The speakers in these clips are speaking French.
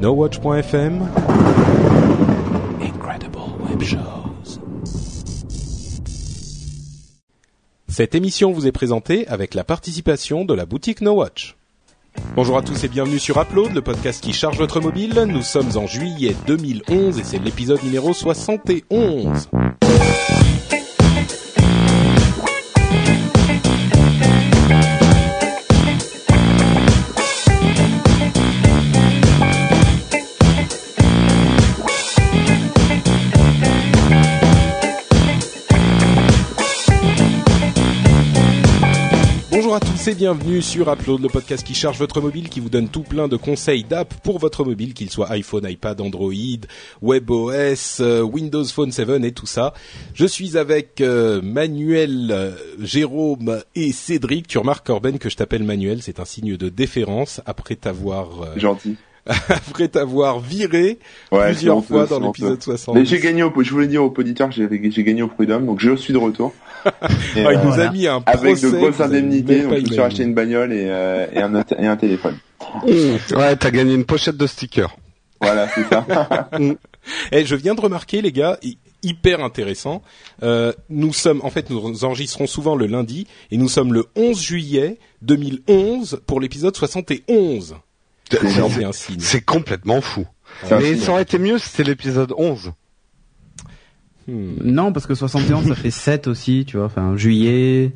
NoWatch.fm Incredible Web Shows. Cette émission vous est présentée avec la participation de la boutique NoWatch. Bonjour à tous et bienvenue sur Upload, le podcast qui charge votre mobile. Nous sommes en juillet 2011 et c'est l'épisode numéro 71. Et bienvenue sur Upload, le podcast qui charge votre mobile, qui vous donne tout plein de conseils d'app pour votre mobile, qu'il soit iPhone, iPad, Android, WebOS, euh, Windows Phone 7 et tout ça. Je suis avec euh, Manuel, euh, Jérôme et Cédric. Tu remarques Corben que je t'appelle Manuel, c'est un signe de déférence après t'avoir Gentil. après t'avoir viré Ouais, plusieurs fois dans l'épisode 60. Mais j'ai gagné au, je voulais dire aux auditeurs, j'ai, gagné au Prud'homme, donc je suis de retour. Et, Ah, il euh, nous voilà. a mis un avec procès de grosses indemnités, donc je me suis imaginé. acheté une bagnole et, euh, et, un, et un téléphone. Ouais, t'as gagné une pochette de stickers. Voilà, c'est ça. Eh, je viens de remarquer, les gars, hy- hyper intéressant. Euh, nous sommes, en fait, nous enregistrons souvent le lundi, et nous sommes le 11 juillet 2011 pour l'épisode 71. C'est complètement fou. Mais ça aurait été mieux si c'était l'épisode 11. Hmm. Non, parce que 71, ça fait 7 aussi, tu vois. Enfin, juillet.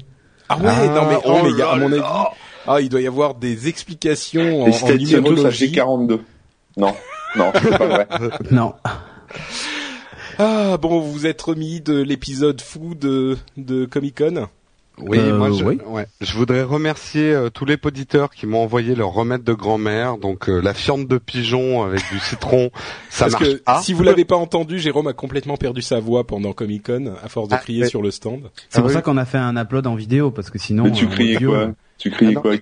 Ah ouais, Ah, non mais, oh oh, mais il y a, à mon avis, ah, il doit y avoir des explications en, Les en stations tous, ça fait numérologie. 42. Non, non, c'est pas vrai. Non. Ah bon, vous vous êtes remis de l'épisode fou de, de Comic Con. Oui, Euh, moi je, oui. ouais. je voudrais remercier euh, tous les auditeurs qui m'ont envoyé leur remède de grand-mère, donc euh, la fiente de pigeon avec du citron, ça Parce marche que pas. si vous l'avez pas entendu, Jérôme a complètement perdu sa voix pendant Comic Con à force de Ah, crier sur le stand. C'est Ah pour oui. ça qu'on a fait un upload en vidéo, parce que sinon. Mais tu euh, criais audio, quoi? Tu criais Ah quoi?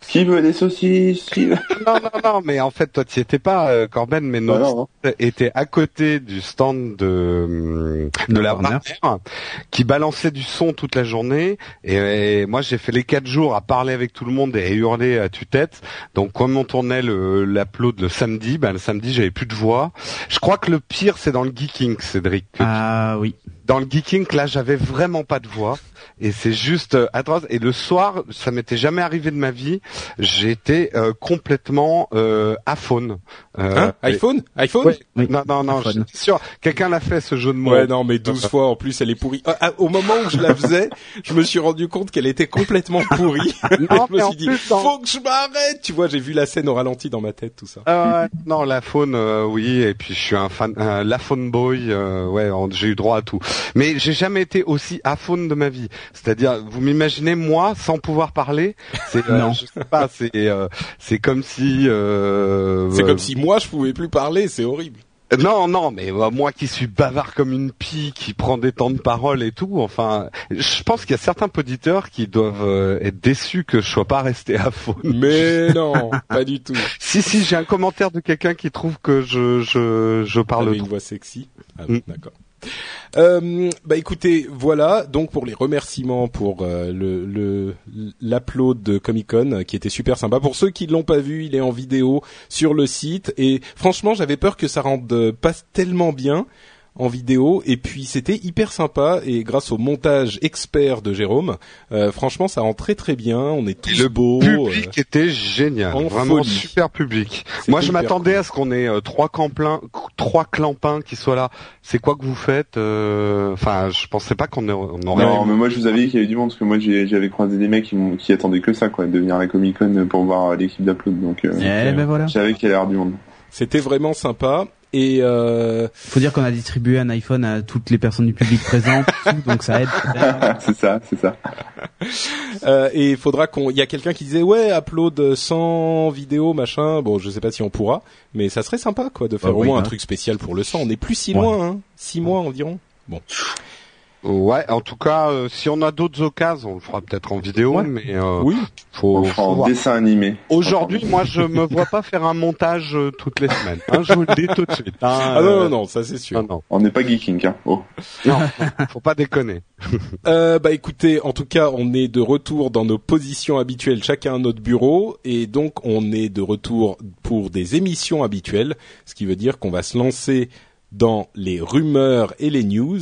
Qui, veut des saucisses Qui Non, non, non, mais en fait, toi, tu étais pas, euh, Corben, mais Bah notre non, hein. était à côté du stand de, hum, de De la Warner. Warner, qui balançait du son toute la journée. Et, et moi, j'ai fait les quatre jours à parler avec tout le monde et à hurler à tue-tête. Donc, comme on tournait le, l'upload le samedi, ben, le samedi, j'avais plus de voix. Je crois que le pire, c'est dans le geeking, Cédric. que Ah oui. Dans le geeking, là, j'avais vraiment pas de voix et c'est juste euh, atroce. Et le soir, ça m'était jamais arrivé de ma vie. J'étais euh, complètement euh, aphone. Euh, Hein iPhone iPhone Ouais. Oui. Non, non, non, Iphone. je suis sûr. Quelqu'un l'a fait ce jeu de mots. Ouais, non, mais 12 fois en plus, elle est pourrie. Ah, ah, au moment où je la faisais, je me suis rendu compte qu'elle était complètement pourrie. Non, je me mais en suis dit, plus, faut que je m'arrête. Tu vois, j'ai vu la scène au ralenti dans ma tête, tout ça. Euh, non, la faune, euh, oui, et puis je suis un fan, un la faune boy, euh, ouais, j'ai eu droit à tout. Mais j'ai jamais été aussi aphone de ma vie. C'est-à-dire, vous m'imaginez moi sans pouvoir parler C'est, euh, Non. je sais pas, c'est, euh, c'est comme si. Euh, C'est euh, comme si moi, je pouvais plus parler, c'est horrible. Non, non, mais euh, moi qui suis bavard comme une pie, qui prend des temps de parole et tout, enfin, je pense qu'il y a certains auditeurs qui doivent euh, être déçus que je sois pas resté aphone. Mais non, pas du tout. Si, si, j'ai un commentaire de quelqu'un qui trouve que je, je, je parle T'avais trop. une voix sexy. Ah, Mm. D'accord. Euh, bah écoutez, voilà donc pour les remerciements pour euh, le l'upload de Comic Con qui était super sympa. Pour ceux qui l'ont pas vu, il est en vidéo sur le site et franchement j'avais peur que ça rende euh, pas tellement bien en vidéo et puis c'était hyper sympa et grâce au montage expert de Jérôme, euh, franchement ça rend très très bien. On est tous Le beaux. public euh, était génial, en vraiment folie. super public. Moi, je m'attendais cool. à ce qu'on ait euh, trois clampins, trois clampins qui soient là. C'est quoi que vous faites euh, Enfin, je pensais pas qu'on aurait. on aurait- Non, mais moi je vous avais dit qu'il y avait du monde parce que moi j'ai- j'avais croisé des mecs qui, m'ont- qui attendaient que ça, quoi, de venir à la Comic Con pour voir l'équipe d'Upload. Donc euh, Eh ben voilà. je savais qu'il y avoir du monde. C'était vraiment sympa et euh, Faut dire qu'on a distribué un iPhone à toutes les personnes du public présentes, tout, donc ça aide. c'est ça, c'est ça. Euh, et il faudra qu'on. Il y a quelqu'un qui disait ouais, upload sans vidéo machin. Bon, je sais pas si on pourra, mais ça serait sympa quoi de faire Ah au oui, moins un bah. truc spécial pour le sang. On n'est plus si Ouais. loin, hein, six mois environ. Bon. Ouais, en tout cas, euh, si on a d'autres occasions, on le fera peut-être en vidéo, Ouais. mais euh, Oui. faut, faut en voir. dessin animé. Aujourd'hui, moi, je me vois pas faire un montage euh, toutes les semaines. Hein, je vous le dis tout de suite. hein, Ah non euh, non non, ça c'est sûr. non, non, On n'est pas geeking, hein. Oh. non, faut pas déconner. Euh, bah écoutez, en tout cas, on est de retour dans nos positions habituelles, chacun à notre bureau, et donc on est de retour pour des émissions habituelles, ce qui veut dire qu'on va se lancer dans les rumeurs et les news.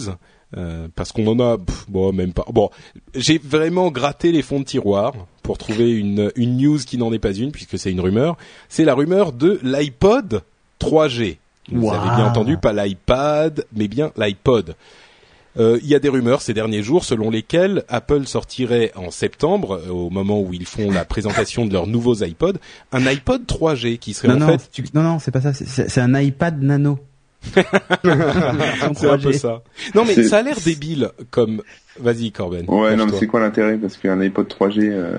Euh, parce qu'on en a, pff, bon, même pas. Bon, j'ai vraiment gratté les fonds de tiroir pour trouver une, une news qui n'en est pas une, puisque c'est une rumeur. C'est la rumeur de l'iPod 3G. Vous Wow. avez bien entendu, pas l'iPad, mais bien l'iPod. Euh, Il y a des rumeurs ces derniers jours selon lesquelles Apple sortirait en septembre, euh, au moment où ils font la présentation de leurs nouveaux iPods, un iPod 3G qui serait Non, en non, fait tu- non, non, c'est pas ça. c'est un iPad Nano. C'est un peu ça. Non mais ça a l'air débile comme. Vas-y Corben. Ouais, non, mais c'est quoi l'intérêt? Parce qu'un iPod 3G, euh,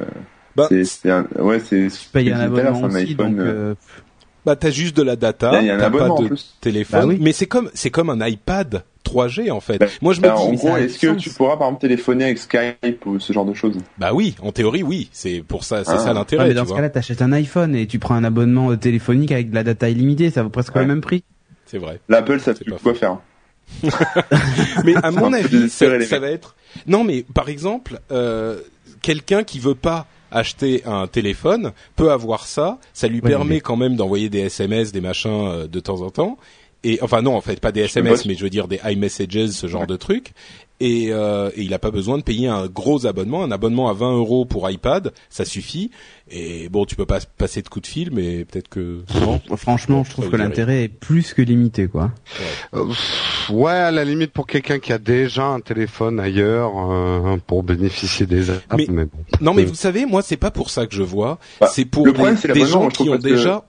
Bah, c'est, un, ouais, c'est, Tu payes un abonnement c'est un aussi, iPhone, donc euh, euh, bah t'as juste de la data, là, il y a un t'as pas abonnement en de plus. téléphone, Bah oui. mais c'est comme c'est comme un iPad 3G en fait. Bah, Moi je me en dis, ça gros, est-ce que tu pourras par exemple téléphoner avec Skype ou ce genre de choses? Bah oui, en théorie oui, c'est pour ça, c'est Ah. ça ouais, l'intérêt. mais tu dans ce cas-là, t'achètes un iPhone et tu prends un abonnement téléphonique avec de la data illimitée, ça vaut presque Ouais. le même prix. C'est vrai. L'Apple, ça plus pas quoi faire. Mais à mon avis, ça, va être. Non, mais par exemple, euh, quelqu'un qui veut pas acheter un téléphone peut avoir ça. Ça lui Ouais, permet mais- quand même d'envoyer des SMS, des machins euh, de temps en temps. Et enfin non, en fait, pas des SMS, mais je veux dire des iMessages, ce genre Ouais. de trucs. Et, euh, et il n'a pas besoin de payer un gros abonnement. Un abonnement à 20 euros pour iPad, ça suffit. Et bon, tu peux pas passer de coup de fil, mais peut-être que non. Franchement, je trouve que l'intérêt est plus que limité, quoi. Euh, ouais, à la limite pour quelqu'un qui a déjà un téléphone ailleurs euh, pour bénéficier des apps, Mais- mais, bon. Non, mais vous savez, moi, c'est pas pour ça que je vois. Bah, c'est pour le problème, des gens qui ont que- déjà,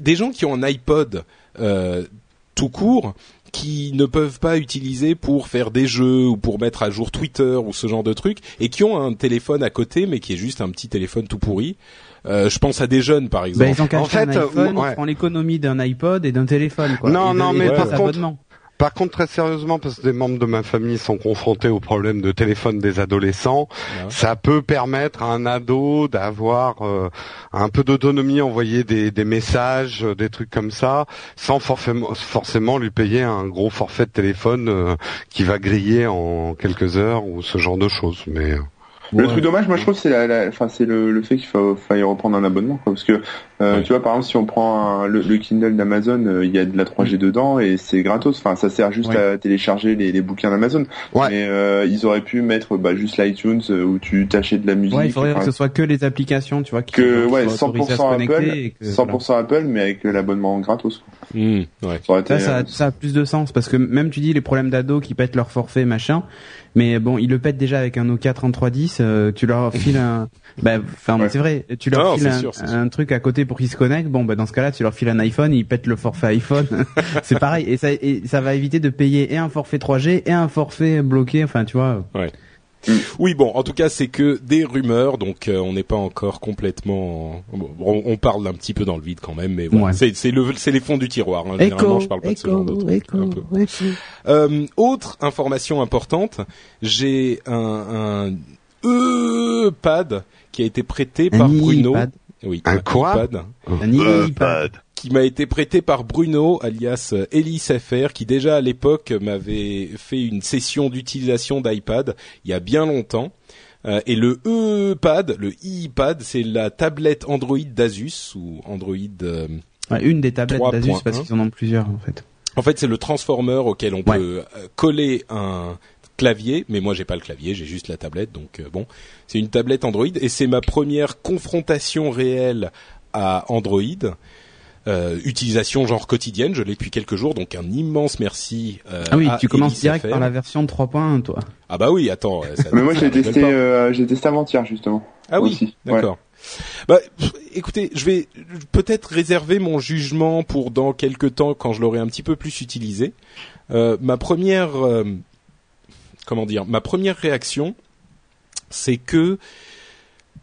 des gens qui ont un iPod euh, tout court, qui ne peuvent pas utiliser pour faire des jeux ou pour mettre à jour Twitter ou ce genre de trucs, et qui ont un téléphone à côté, mais qui est juste un petit téléphone tout pourri. Euh, je pense à des jeunes, par Bah, exemple. ils ont qu'à En acheter un fait, euh, iPhone, ouais. ils font l'économie d'un iPod et d'un téléphone, quoi. Non, Et non, mais par pas contre-. Par contre, très sérieusement, parce que des membres de ma famille sont confrontés au problème de téléphone des adolescents, Ouais. ça peut permettre à un ado d'avoir euh, un peu d'autonomie, envoyer des, des messages, euh, des trucs comme ça, sans forcément, forcément lui payer un gros forfait de téléphone euh, qui va griller en quelques heures ou ce genre de choses. Mais euh, Le Ouais. truc dommage, moi je trouve, c'est la, la- enfin, c'est le, le fait qu'il fa- faille reprendre un abonnement, quoi. Parce que, euh, tu vois, par exemple, si on prend un- le, le Kindle d'Amazon, euh, il y a de la 3G dedans et c'est gratos. Enfin, ça sert juste à télécharger les, les bouquins d'Amazon. Ouais. Mais euh, ils auraient pu mettre bah, juste l'iTunes euh, où tu t'achètes de la musique. Ouais, il faudrait enfin, que ce soit que les applications, tu vois, qui que qui ouais, soient autorisées à se 100% connecter Apple, et que, 100% Apple, mais avec l'abonnement gratos. quoi. Mmh, ouais. Ça aurait été, Ça, ça, a- ça a plus de sens parce que même tu dis les problèmes d'ados qui pètent leur forfait machin, mais bon ils le pètent déjà avec un Nokia 3310. euh, tu leur files un, bah, enfin Ouais. c'est vrai, tu leur Non, files sûr, un truc à côté pour qu'ils se connectent. Bon bah dans ce cas-là tu leur files un iPhone, ils pètent le forfait iPhone. c'est pareil et ça, et ça va éviter de payer et un forfait 3G et un forfait bloqué. Enfin tu vois. Oui, bon, en tout cas, c'est que des rumeurs, donc euh, on n'est pas encore complètement. bon, on, on parle un petit peu dans le vide quand même, mais voilà. Ouais. c'est c'est le c'est les fonds du tiroir. Hein. Généralement, je parle pas de ce genre. Euh, autre information importante, j'ai un, un E-pad qui a été prêté par Un Bruno. Oui, Un quoi iPad Un iPad. qui m'a été prêté par Bruno, alias euh, Elise FR, qui déjà à l'époque m'avait fait une session d'utilisation d'iPad il y a bien longtemps. Euh, et le E-pad, le iPad, c'est la tablette Android d'Asus ou Android. euh, Ouais, une des tablettes 3.1. d'Asus parce qu'ils en ont plusieurs en fait. En fait, c'est le transformer auquel on Ouais. peut euh, coller un clavier, mais moi j'ai pas le clavier, j'ai juste la tablette, donc euh, bon, c'est une tablette Android et c'est ma première confrontation réelle à Android. Euh, utilisation genre quotidienne, je l'ai depuis quelques jours, donc un immense merci. euh, Ah oui, à tu commences Elise direct FR. par la version 3.1 toi. Ah bah oui, attends. ça- Mais moi j'ai testé, euh, j'ai testé avant-hier justement. Ah oui, aussi. Ouais. d'accord. Bah, écoutez, je vais peut-être réserver mon jugement pour dans quelques temps quand je l'aurai un petit peu plus utilisé. Euh, ma première, euh, comment dire, ma première réaction, c'est que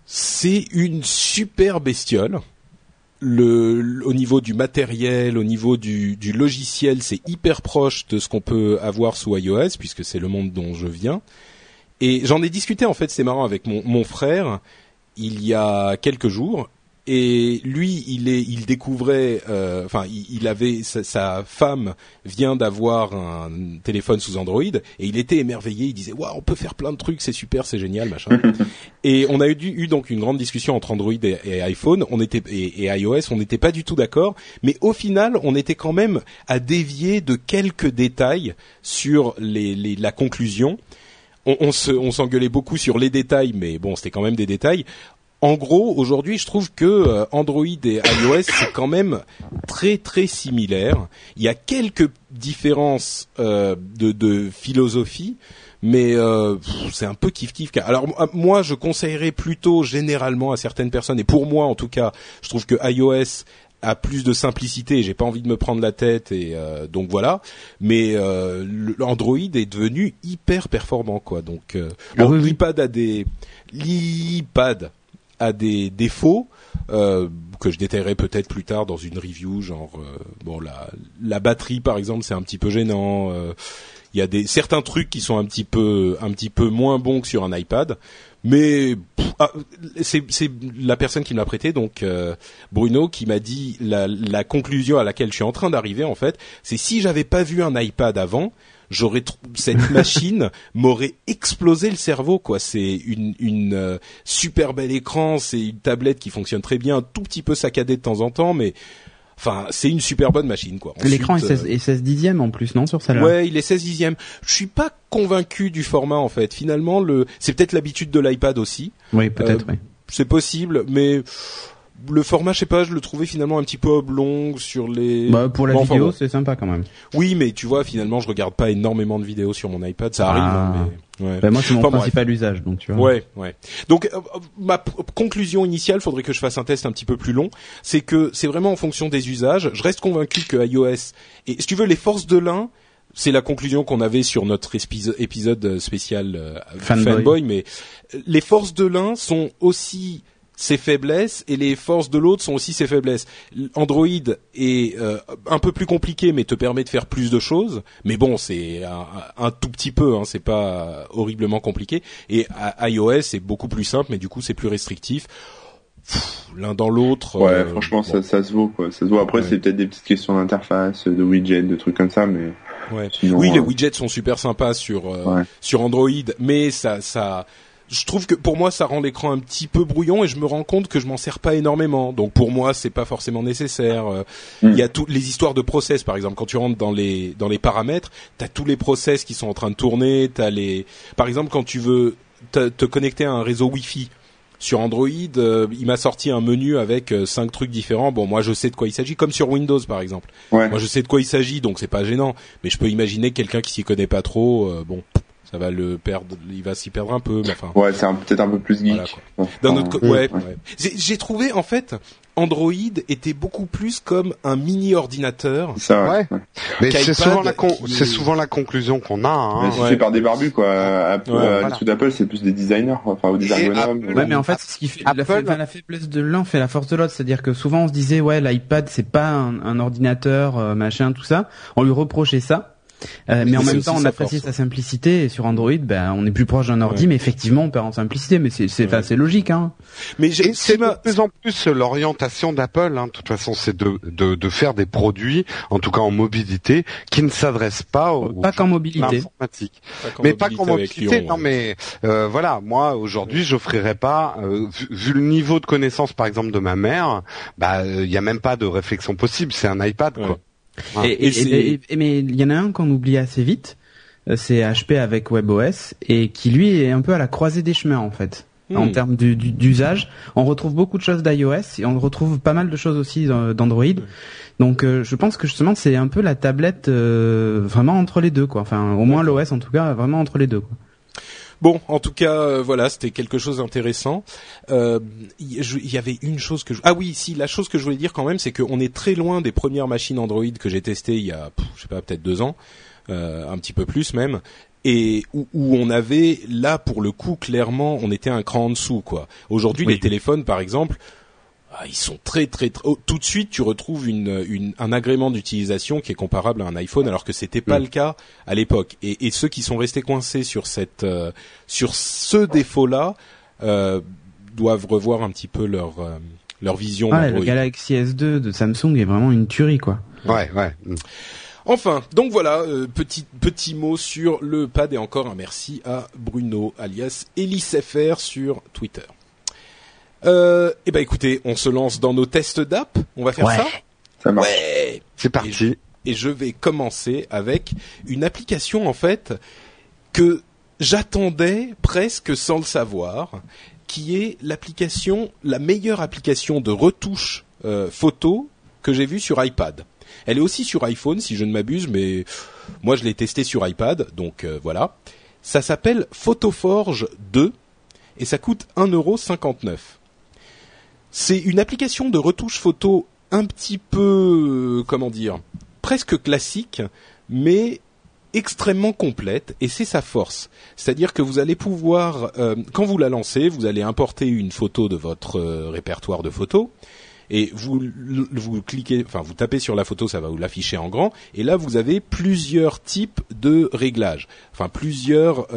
c'est une super bestiole le, au niveau du matériel, au niveau du, logiciel, c'est hyper proche de ce qu'on peut avoir sous iOS, puisque c'est le monde dont je viens. Et j'en ai discuté en fait, c'est marrant avec mon frère il y a quelques jours. Et lui, il est, il découvrait, euh, enfin, il, avait sa, sa femme vient d'avoir un téléphone sous Android et il était émerveillé. Il disait, waouh, on peut faire plein de trucs, c'est super, c'est génial, machin. et on a eu, eu, donc une grande discussion entre Android et, et iPhone. On était et, et iOS, on n'était pas du tout d'accord, mais au final, on était quand même à dévier de quelques détails sur les, les, la conclusion on, on se, on s'engueulait beaucoup sur les détails, mais bon, c'était quand même des détails. En gros, aujourd'hui, je trouve que euh, Android et iOS c'est quand même très très similaire. Il y a quelques différences euh, de, de philosophie, mais euh, c'est un peu kiff kiff. Alors moi, je conseillerais plutôt généralement à certaines personnes, et pour moi en tout cas, je trouve que iOS a plus de simplicité. J'ai pas envie de me prendre la tête et euh, donc voilà. Mais euh, l'Android est devenu hyper performant quoi. Donc euh, Ah bon, oui, oui. l'iPad a des l'iPad a des défauts euh, que je détaillerai peut-être plus tard dans une review. Genre euh, bon la la batterie par exemple c'est un petit peu gênant. euh, il y a des certains trucs qui sont un petit peu un petit peu moins bons que sur un iPad. Mais ah, c'est la personne qui me l'a prêté, donc Bruno, qui m'a dit la conclusion à laquelle je suis en train d'arriver en fait, c'est si j'avais pas vu un iPad avant, j'aurais cette machine m'aurait explosé le cerveau quoi. C'est une une euh, super bel écran, c'est une tablette qui fonctionne très bien, un tout petit peu saccadée de temps en temps, mais enfin c'est une super bonne machine quoi. L'écran est 16, est 16 dixième en plus, non, sur celle-là? Ouais, il est 16 dixième. Je suis pas convaincu du format en fait. Finalement, le c'est peut-être l'habitude de l'iPad aussi. Oui, peut-être, Euh, oui. C'est possible, mais le format, je sais pas, je le trouvais finalement un petit peu oblong sur les. Bah, pour la Bon, vidéo, c'est sympa quand même. Oui, mais tu vois, finalement, je regarde pas énormément de vidéos sur mon iPad. Ça arrive, Ah. hein, mais ouais. Bah, moi, c'est mon Enfin, bref. principal usage, donc tu vois. Ouais, ouais. Donc euh, euh, ma conclusion initiale, faudrait que je fasse un test un petit peu plus long, c'est que c'est vraiment en fonction des usages. Je reste convaincu que iOS et si tu veux les forces de l'un, c'est la conclusion qu'on avait sur notre épiso- épisode spécial euh, Fanboy. mais euh, les forces de l'un sont aussi ses faiblesses et les forces de l'autre sont aussi ses faiblesses. Android est euh, un peu plus compliqué mais te permet de faire plus de choses. Mais bon, c'est un, un tout petit peu, hein, c'est pas horriblement compliqué. Et à- iOS est beaucoup plus simple mais du coup c'est plus restrictif. L'un dans l'autre. Ouais, euh, franchement, bon, ça, ça se vaut, quoi. Ça se vaut. Après, Ouais. c'est peut-être des petites questions d'interface, de widgets, de trucs comme ça, mais ouais. sinon. Oui, les euh, widgets sont super sympas sur euh, Ouais. sur Android, mais ça ça je trouve que pour moi ça rend l'écran un petit peu brouillon et je me rends compte que je m'en sers pas énormément. Donc pour moi, c'est pas forcément nécessaire. Euh, Il Mm. y a toutes les histoires de process par exemple quand tu rentres dans les dans les paramètres, tu as tous les process qui sont en train de tourner, tu les par exemple quand tu veux te, te connecter à un réseau Wi-Fi sur Android, euh, il m'a sorti un menu avec euh, cinq trucs différents. Bon, moi je sais de quoi il s'agit, comme sur Windows par exemple. Ouais. Moi, je sais de quoi il s'agit, donc c'est pas gênant. Mais je peux imaginer que quelqu'un qui s'y connaît pas trop, euh, bon, ça va le perdre, il va s'y perdre un peu. Mais enfin, Ouais, c'est un- peut-être un peu plus geek. Voilà, quoi. Ouais. d'un autre côté, ouais. ouais. J'ai j'ai trouvé en fait, Android était beaucoup plus comme un mini ordinateur. C'est ça, ouais. Ouais. Mais c'est souvent la con- qui- c'est souvent la conclusion qu'on a. Hein. Mais c'est Ouais. fait par des barbus, quoi. Apple, Ouais, euh, voilà. dessous d'Apple, c'est plus des designers, enfin, ou des ergonomes. Apple- Ouais, mais en fait, ce qui fait la, Apple- fa- enfin, la faiblesse de l'un fait la force de l'autre. C'est-à-dire que souvent on se disait ouais l'iPad c'est pas un, un ordinateur euh, machin tout ça. On lui reprochait ça. Euh, mais en même temps on apprécie force. sa simplicité et sur Android ben on est plus proche d'un ordi Ouais. mais effectivement on perd en simplicité mais c'est c'est enfin, c'est logique hein. Mais c'est de plus en plus l'orientation d'Apple. Hein. De toute façon, c'est de, de, de faire des produits, en tout cas en mobilité, qui ne s'adressent pas au, Pas qu'en mobilité. qu'en mais pas qu'en mobilité. Lyon, non, ouais. mais euh, voilà, moi aujourd'hui, j'offrirais pas, euh, vu, vu le niveau de connaissance, par exemple, de ma mère, bah, il y a même pas de réflexion possible. C'est un iPad, Ouais. quoi. Ah. Et, Et mais il y en a un qu'on oublie assez vite. euh, C'est HP avec WebOS et qui lui est un peu à la croisée des chemins en fait. En Hmm. termes du- du- d'usage, on retrouve beaucoup de choses d'iOS et on retrouve pas mal de choses aussi euh, d'Android. Donc euh, je pense que justement c'est un peu la tablette euh, vraiment entre les deux quoi. Enfin au moins l'OS en tout cas vraiment entre les deux quoi. Bon, en tout cas, euh, voilà, c'était quelque chose d'intéressant. Euh, Il y, il y avait une chose que je... Ah oui, si, la chose que je voulais dire quand même, c'est qu'on est très loin des premières machines Android que j'ai testées il y a, pff, je sais pas, peut-être deux ans, euh, un petit peu plus même, et où, où on avait, là, pour le coup, clairement, on était un cran en dessous, quoi. Aujourd'hui, Oui. les téléphones, par exemple, ah, ils sont très très, très... Oh, tout de suite tu retrouves une, une un agrément d'utilisation qui est comparable à un iPhone alors que c'était pas Mm. le cas à l'époque et, et ceux qui sont restés coincés sur cette euh, sur ce défaut là euh, doivent revoir un petit peu leur euh, leur vision Ouais, d'Android. le Galaxy S2 de Samsung est vraiment une tuerie, quoi. Ouais, ouais. Mm. Enfin, donc voilà, euh, petit petit mot sur le pad et encore un merci à Bruno alias ElisFR sur Twitter. Euh, eh ben écoutez, on se lance dans nos tests d'app. On va faire Ouais. ça. Ça marche. Ouais. C'est parti. Et je vais commencer avec une application en fait que j'attendais presque sans le savoir, qui est l'application, la meilleure application de retouche euh, photo que j'ai vue sur iPad. Elle est aussi sur iPhone si je ne m'abuse, mais moi je l'ai testé sur iPad, donc euh, voilà. Ça s'appelle Photoforge 2 et ça coûte 1,59€. C'est une application de retouche photo un petit peu, euh, comment dire, presque classique, mais extrêmement complète et c'est sa force. C'est-à-dire que vous allez pouvoir, euh, quand vous la lancez, vous allez importer une photo de votre euh, répertoire de photos et vous vous cliquez, enfin vous tapez sur la photo, ça va vous l'afficher en grand et là vous avez plusieurs types de réglages, enfin plusieurs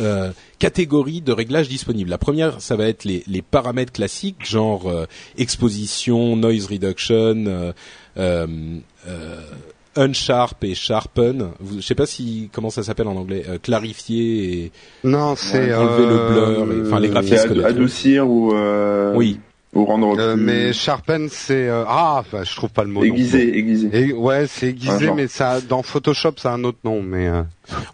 euh, catégories de réglages disponibles. La première, ça va être les, les paramètres classiques, genre euh, exposition, noise reduction, euh, euh, euh, unsharp et sharpen. Vous, je sais pas si comment ça s'appelle en anglais, euh, clarifier et Non, c'est enlever le blur, et- enfin, les graphismes. adoucir ou euh, oui. Ou rendre euh, plus mais Sharpen, c'est euh, ah, enfin, je trouve pas le mot. non aiguisé, aiguisé. Et, ouais, c'est aiguisé, mais ça, dans Photoshop, ça a un autre nom, mais. euh,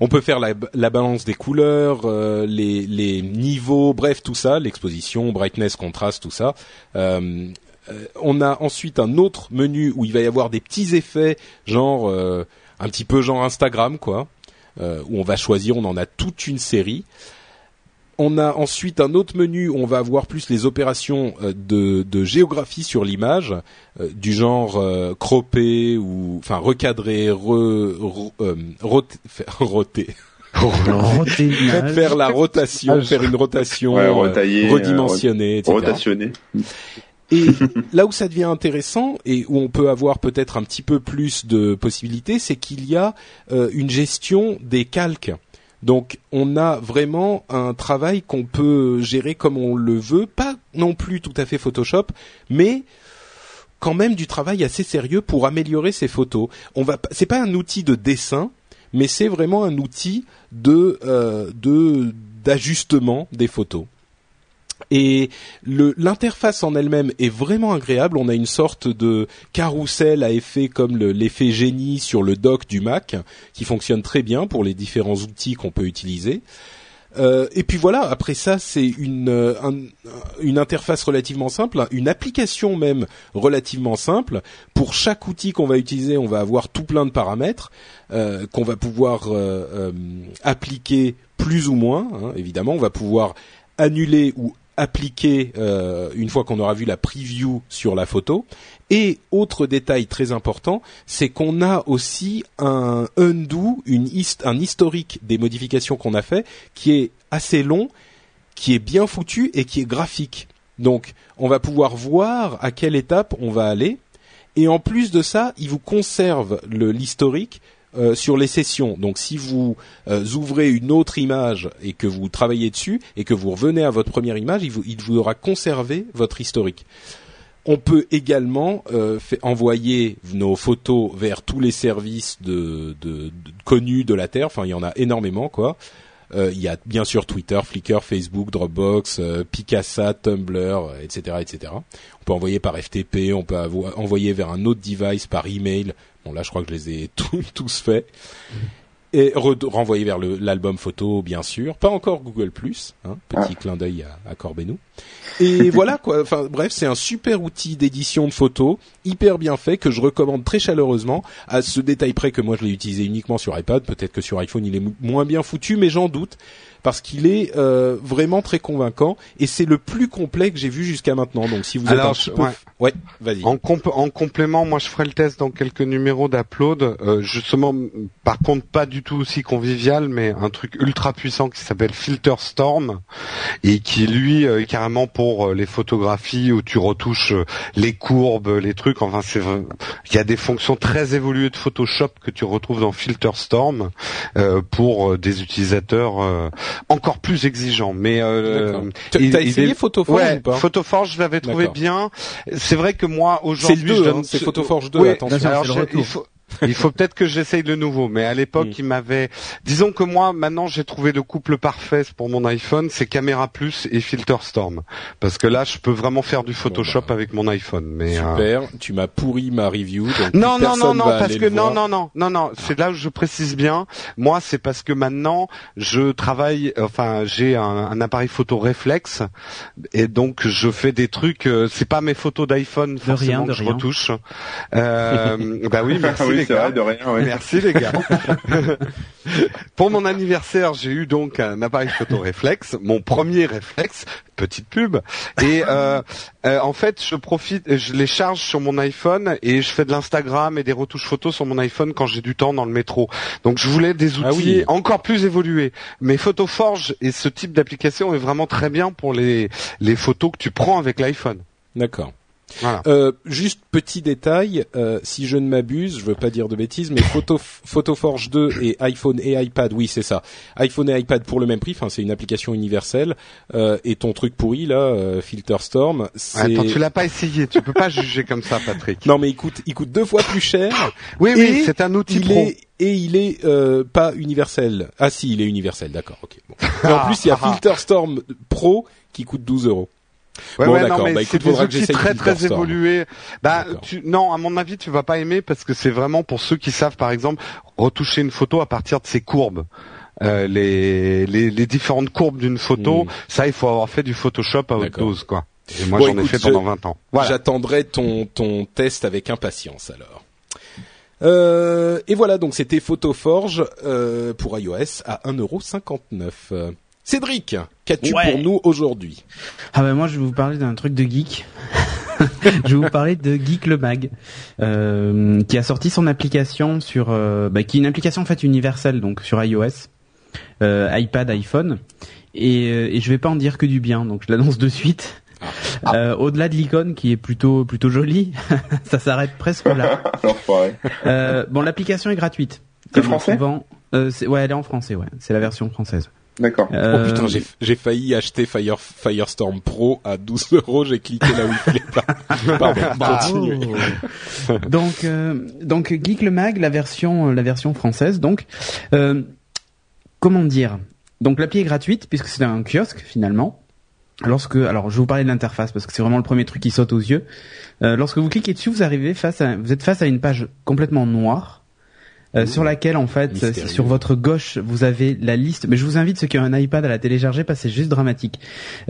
On peut faire la, la balance des couleurs, euh, les, les niveaux, bref, tout ça, l'exposition, brightness, contraste, tout ça. Euh, euh, on a ensuite un autre menu où il va y avoir des petits effets, genre euh, un petit peu genre Instagram, quoi, euh, où on va choisir, on en a toute une série. On a ensuite un autre menu où on va avoir plus les opérations euh, de, de géographie sur l'image, euh, du genre euh, cropper ou enfin recadrer, re, re- euh, roter, faire- roter, la rotation, faire une rotation, Ouais, retailler, redimensionner, etc. Rotationner. Et là où ça devient intéressant et où on peut avoir peut-être un petit peu plus de possibilités, c'est qu'il y a euh, une gestion des calques. Donc on a vraiment un travail qu'on peut gérer comme on le veut, pas non plus tout à fait Photoshop, mais quand même du travail assez sérieux pour améliorer ces photos. On va, pas- c'est pas un outil de dessin, mais c'est vraiment un outil de euh, de d'ajustement des photos. Et l'interface en elle-même est vraiment agréable. On a une sorte de carrousel à effet comme le- l'effet génie sur le dock du Mac, qui fonctionne très bien pour les différents outils qu'on peut utiliser. Euh, et puis voilà, après ça, c'est une, euh, interface relativement simple, une application même relativement simple. Pour chaque outil qu'on va utiliser, on va avoir tout plein de paramètres euh, qu'on va pouvoir appliquer plus ou moins. hein, évidemment, on va pouvoir annuler ou appliquer euh, une fois qu'on aura vu la preview sur la photo. Et autre détail très important, c'est qu'on a aussi un undo, un historique des modifications qu'on a fait, qui est assez long, qui est bien foutu et qui est graphique. Donc, on va pouvoir voir à quelle étape on va aller. Et en plus de ça, il vous conserve l'historique euh, sur les sessions. Donc, si vous euh, ouvrez une autre image et que vous travaillez dessus et que vous revenez à votre première image, il vous, aura conservé votre historique. On peut également euh, envoyer nos photos vers tous les services connus de la Terre. Enfin, il y en a énormément, quoi. Euh, il y a bien sûr Twitter, Flickr, Facebook, Dropbox, euh, Picasa, Tumblr, euh, etc., etc. On peut envoyer par FTP, on peut envoyer vers un autre device par email. Bon, là, je crois que je les ai tous, tous faits. Et re- renvoyer vers l'album photo, bien sûr. Pas encore Google hein, petit clin d'œil à, à Corbenu. Et voilà quoi. Enfin bref, c'est un super outil d'édition de photos, hyper bien fait que je recommande très chaleureusement. À ce détail près que moi je l'ai utilisé uniquement sur iPad. Peut-être que sur iPhone il est mo- moins bien foutu, mais j'en doute parce qu'il est euh, vraiment très convaincant et c'est le plus complet que j'ai vu jusqu'à maintenant. Donc si vous êtes un je- peu, ouais. ouais, vas-y. En, comp- en complément, moi je ferai le test dans quelques numéros d'Upload. Euh, justement, par contre, pas du tout aussi convivial, mais un truc ultra puissant qui s'appelle Filter Storm et qui lui euh, est carrément pour euh, les photographies où tu retouches euh, les courbes, les trucs. Enfin, c'est il y a des fonctions très évoluées de Photoshop que tu retrouves dans Filter Storm euh, pour des utilisateurs euh, encore plus exigeants. Mais euh. T'as essayé est- Photoforge Ouais, ou pas? Photoforge, je l'avais trouvé bien. C'est vrai que moi C'est aujourd'hui, le 2, je hein, c'est Photoforge 2, Oui, attention. Alors il faut, peut-être que j'essaye le nouveau, mais à l'époque, Mm. il m'avait. Disons que moi, maintenant, j'ai trouvé le couple parfait pour mon iPhone, c'est Camera Plus et Filter Storm, parce que là, je peux vraiment faire du Photoshop bah. avec mon iPhone. Mais euh, Super, tu m'as pourri ma review. Donc non, non, non, non, parce que non, non, non, non, non, c'est là où je précise bien. Moi, c'est parce que maintenant, je travaille, enfin, j'ai un, un appareil photo réflexe, et donc je fais des trucs. euh, c'est pas mes photos d'iPhone forcément rien, de que je rien. retouche. Euh, bah oui, merci oui, les c'est gars. vrai, de rien, ouais. Merci les gars. Pour mon anniversaire, j'ai eu donc un appareil photo réflexe, mon premier réflexe, petite pub. Et euh, euh, en fait, je profite, je les charge sur mon iPhone et je fais de l'Instagram et des retouches photos sur mon iPhone quand j'ai du temps dans le métro. Donc je voulais des outils Ah oui. encore plus évolués. Mais Photoforge et ce type d'application est vraiment très bien pour les les photos que tu prends avec l'iPhone. D'accord. Voilà. Euh, juste petit détail, euh, si je ne m'abuse, je veux pas dire de bêtises, mais Photo, Photoforge 2 et iPhone et iPad, oui c'est ça. iPhone et iPad pour le même prix, enfin c'est une application universelle. Euh, et ton truc pourri là, euh, Filterstorm, c'est Attends, tu l'as pas essayé, tu peux pas juger comme ça, Patrick. non mais il coûte, il coûte deux fois plus cher. Oui, oui, c'est un outil il pro. est et il est euh, pas universel. Ah si, il est universel, d'accord. Ok. Bon. Et en plus, il y a Ah, ah. Filterstorm Pro qui coûte 12 euros. Ouais, Bon, ouais, d'accord. non, mais Bah, c'est des outils très très Filterstorm. évolués. Bah, tu, non, à mon avis, tu vas pas aimer parce que c'est vraiment pour ceux qui savent, par exemple, retoucher une photo à partir de ses courbes. Euh, les, les, les différentes courbes d'une photo, Mm. ça, il faut avoir fait du Photoshop à haute dose, quoi. Et moi, Bon, j'en ai fait pendant 20 ans. Voilà. J'attendrai ton ton test avec impatience alors. Euh, et voilà, donc c'était Photoforge euh, pour iOS à 1,59€. Euh, Cédric, qu'as-tu Ouais. pour nous aujourd'hui? Ah ben moi je vais vous parler d'un truc de geek. je vais vous parler de Geek le Mag, euh, qui a sorti son application sur, euh, bah, qui est une application en fait universelle donc sur iOS, euh, iPad, iPhone, et, euh, et je vais pas en dire que du bien, donc je l'annonce de suite. Euh, Au-delà de l'icône qui est plutôt plutôt jolie, ça s'arrête presque là. Euh, bon, l'application est gratuite. C'est français? Souvent. Euh, ouais, elle est en français, ouais. C'est la version française. D'accord. Euh, Oh putain, j'ai j'ai failli acheter Fire Firestorm Pro à 12 euros. J'ai cliqué là où il fallait pas. Pardon. Continuez. donc euh, donc Geek le Mag, la version euh, la version française. Donc euh, comment dire? Donc l'appli est gratuite puisque c'est un kiosque finalement. Lorsque alors je vais vous parler de l'interface parce que c'est vraiment le premier truc qui saute aux yeux. Euh, lorsque vous cliquez dessus, vous arrivez face à vous êtes face à une page complètement noire. Euh, sur laquelle en fait Mystérieux. sur votre gauche vous avez la liste. Mais je vous invite ceux qui ont un iPad à la télécharger parce que c'est juste dramatique.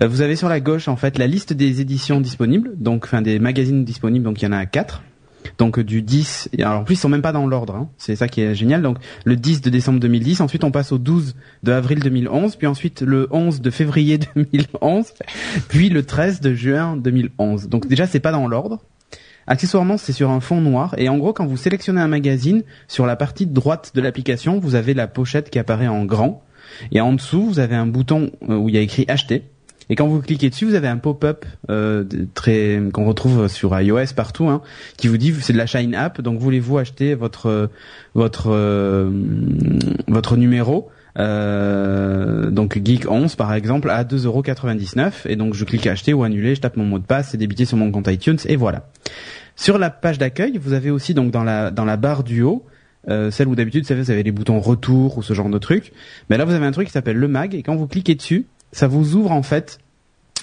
Euh, vous avez sur la gauche en fait la liste des éditions disponibles. Donc enfin des magazines disponibles. Donc il y en a quatre. Donc euh, du 10 et alors en plus ils sont même pas dans l'ordre hein. c'est ça qui est génial. Donc le 10 de décembre 2010 ensuite on passe au 12 de avril 2011 puis ensuite le 11 de février 2011 puis le 13 de juin 2011 donc déjà c'est pas dans l'ordre Accessoirement, c'est sur un fond noir. Et en gros, quand vous sélectionnez un magazine, sur la partie droite de l'application, vous avez la pochette qui apparaît en grand. Et en dessous, vous avez un bouton euh, où il y a écrit acheter. Et quand vous cliquez dessus, vous avez un pop-up euh, très qu'on retrouve sur iOS partout, hein, qui vous dit c'est de la Shine App, donc voulez-vous acheter votre euh, votre votre numéro? Euh, donc Geek 11 par exemple à 2,99€ et donc je clique acheter ou annuler, je tape mon mot de passe, c'est débité sur mon compte iTunes et voilà. Sur la page d'accueil, vous avez aussi donc dans la dans la barre du haut, euh, celle où d'habitude vous avez les boutons retour ou ce genre de truc, mais là vous avez un truc qui s'appelle le mag et quand vous cliquez dessus, ça vous ouvre en fait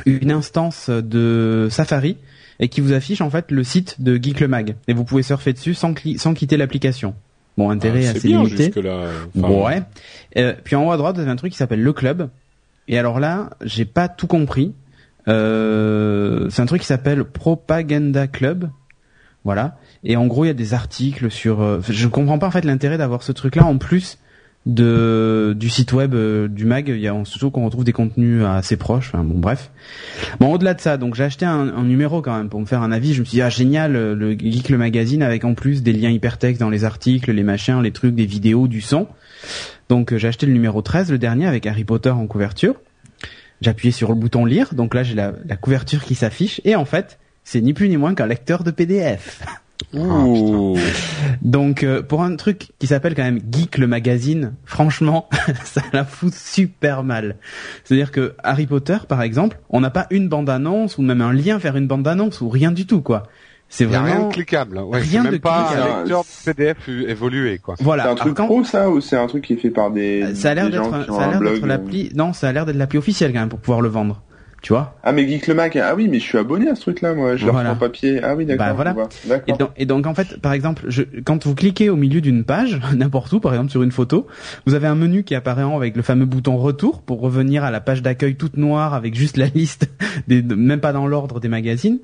une instance de Safari et qui vous affiche en fait le site de Geek le Mag et vous pouvez surfer dessus sans, sans quitter l'application. Bon, intérêt Ah, assez bien limité. Enfin, ouais. Euh, puis en haut à droite, vous avez un truc qui s'appelle le club. Et alors là, j'ai pas tout compris. Euh, c'est un truc qui s'appelle Propaganda Club. Voilà. Et en gros, il y a des articles sur. euh, je comprends pas en fait l'intérêt d'avoir ce truc-là en plus du site web euh, du mag. Il y a surtout qu'on retrouve des contenus assez proches. Enfin, bon, bref. Bon, au-delà de ça, donc j'ai acheté un, numéro quand même pour me faire un avis. Je me suis dit ah génial, le Geek le magazine avec en plus des liens hypertextes dans les articles, les machins, les trucs, des vidéos, du son. Donc j'ai acheté le numéro 13, le dernier avec Harry Potter en couverture. Appuyé sur le bouton lire, donc là j'ai la couverture qui s'affiche et en fait c'est ni plus ni moins qu'un lecteur de PDF. Ouh. Donc euh, pour un truc qui s'appelle quand même Geek le magazine, franchement, ça la fout super mal. C'est-à-dire que Harry Potter par exemple, on n'a pas une bande-annonce ou même un lien vers une bande-annonce ou rien du tout quoi. C'est vraiment rien de cliquable. Ouais, rien même de pas un lecteur PDF évolué quoi. Voilà. C'est un truc pro ça ou c'est un truc qui est fait par des euh, Ça a l'air d'être ça a l'air d'être l'appli non, ça a l'air d'être l'appli officielle quand même pour pouvoir le vendre tu vois. Ah mais Geek le Mac, ah oui, mais je suis abonné à ce truc-là, moi. Je voilà. le en papier. Ah oui, d'accord. Bah, voilà. Et donc, et donc, en fait, par exemple, je, quand vous cliquez au milieu d'une page, n'importe où, par exemple sur une photo, vous avez un menu qui apparaît en avec le fameux bouton retour pour revenir à la page d'accueil toute noire avec juste la liste, des, même pas dans l'ordre des magazines.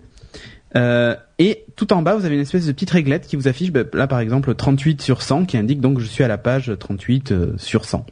Euh, et tout en bas, vous avez une espèce de petite réglette qui vous affiche, bah, là par exemple, 38 sur 100, qui indique donc que je suis à la page 38 euh, sur 100.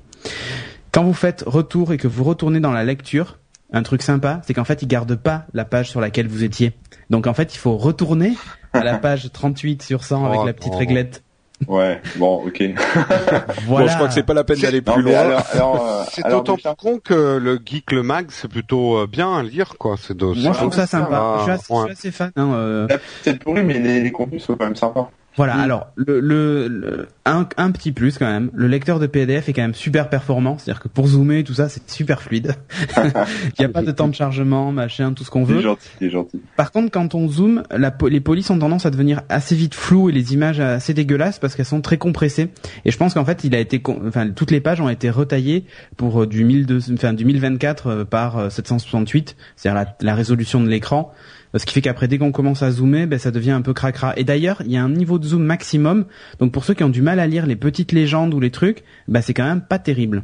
Quand vous faites retour et que vous retournez dans la lecture, un truc sympa, c'est qu'en fait, il garde pas la page sur laquelle vous étiez. Donc en fait, il faut retourner à la page 38 sur 100 avec la petite réglette. Ouais, bon, ok. voilà. Bon, je crois que c'est pas la peine d'aller plus loin. Euh, c'est d'autant plus con que le Geek le Mag, c'est plutôt euh, bien à lire, quoi. C'est Moi, je trouve ça sympa. Je, suis assez, fan. Hein, euh... C'est pourri, mais les, les contenus sont quand même sympas. Voilà, alors le, le, un, un, petit plus quand même, le lecteur de PDF est quand même super performant, c'est-à-dire que pour zoomer et tout ça, c'est super fluide. Il n'y a pas de temps de chargement, machin, tout ce qu'on veut. C'est gentil, c'est gentil. Par contre, quand on zoome, la, les polices ont tendance à devenir assez vite floues et les images assez dégueulasses parce qu'elles sont très compressées. Et je pense qu'en fait, il a été, enfin, toutes les pages ont été retaillées pour euh, du 1200, enfin, du 1024 euh, par 768, euh, c'est-à-dire la, la résolution de l'écran. Ce qui fait qu'après, dès qu'on commence à zoomer, ben, ça devient un peu cracra. Et d'ailleurs, il y a un niveau de zoom maximum. Donc pour ceux qui ont du mal à lire les petites légendes ou les trucs, ben, c'est quand même pas terrible.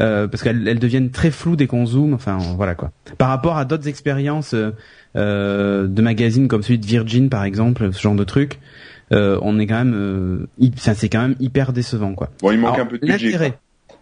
Euh, parce qu'elles deviennent très floues dès qu'on zoome. Enfin, voilà quoi. Par rapport à d'autres expériences euh, euh de magazines comme celui de Virgin, par exemple, ce genre de truc, euh, on est quand même, euh, c'est quand même hyper décevant quoi. Bon, il manque un peu de budget.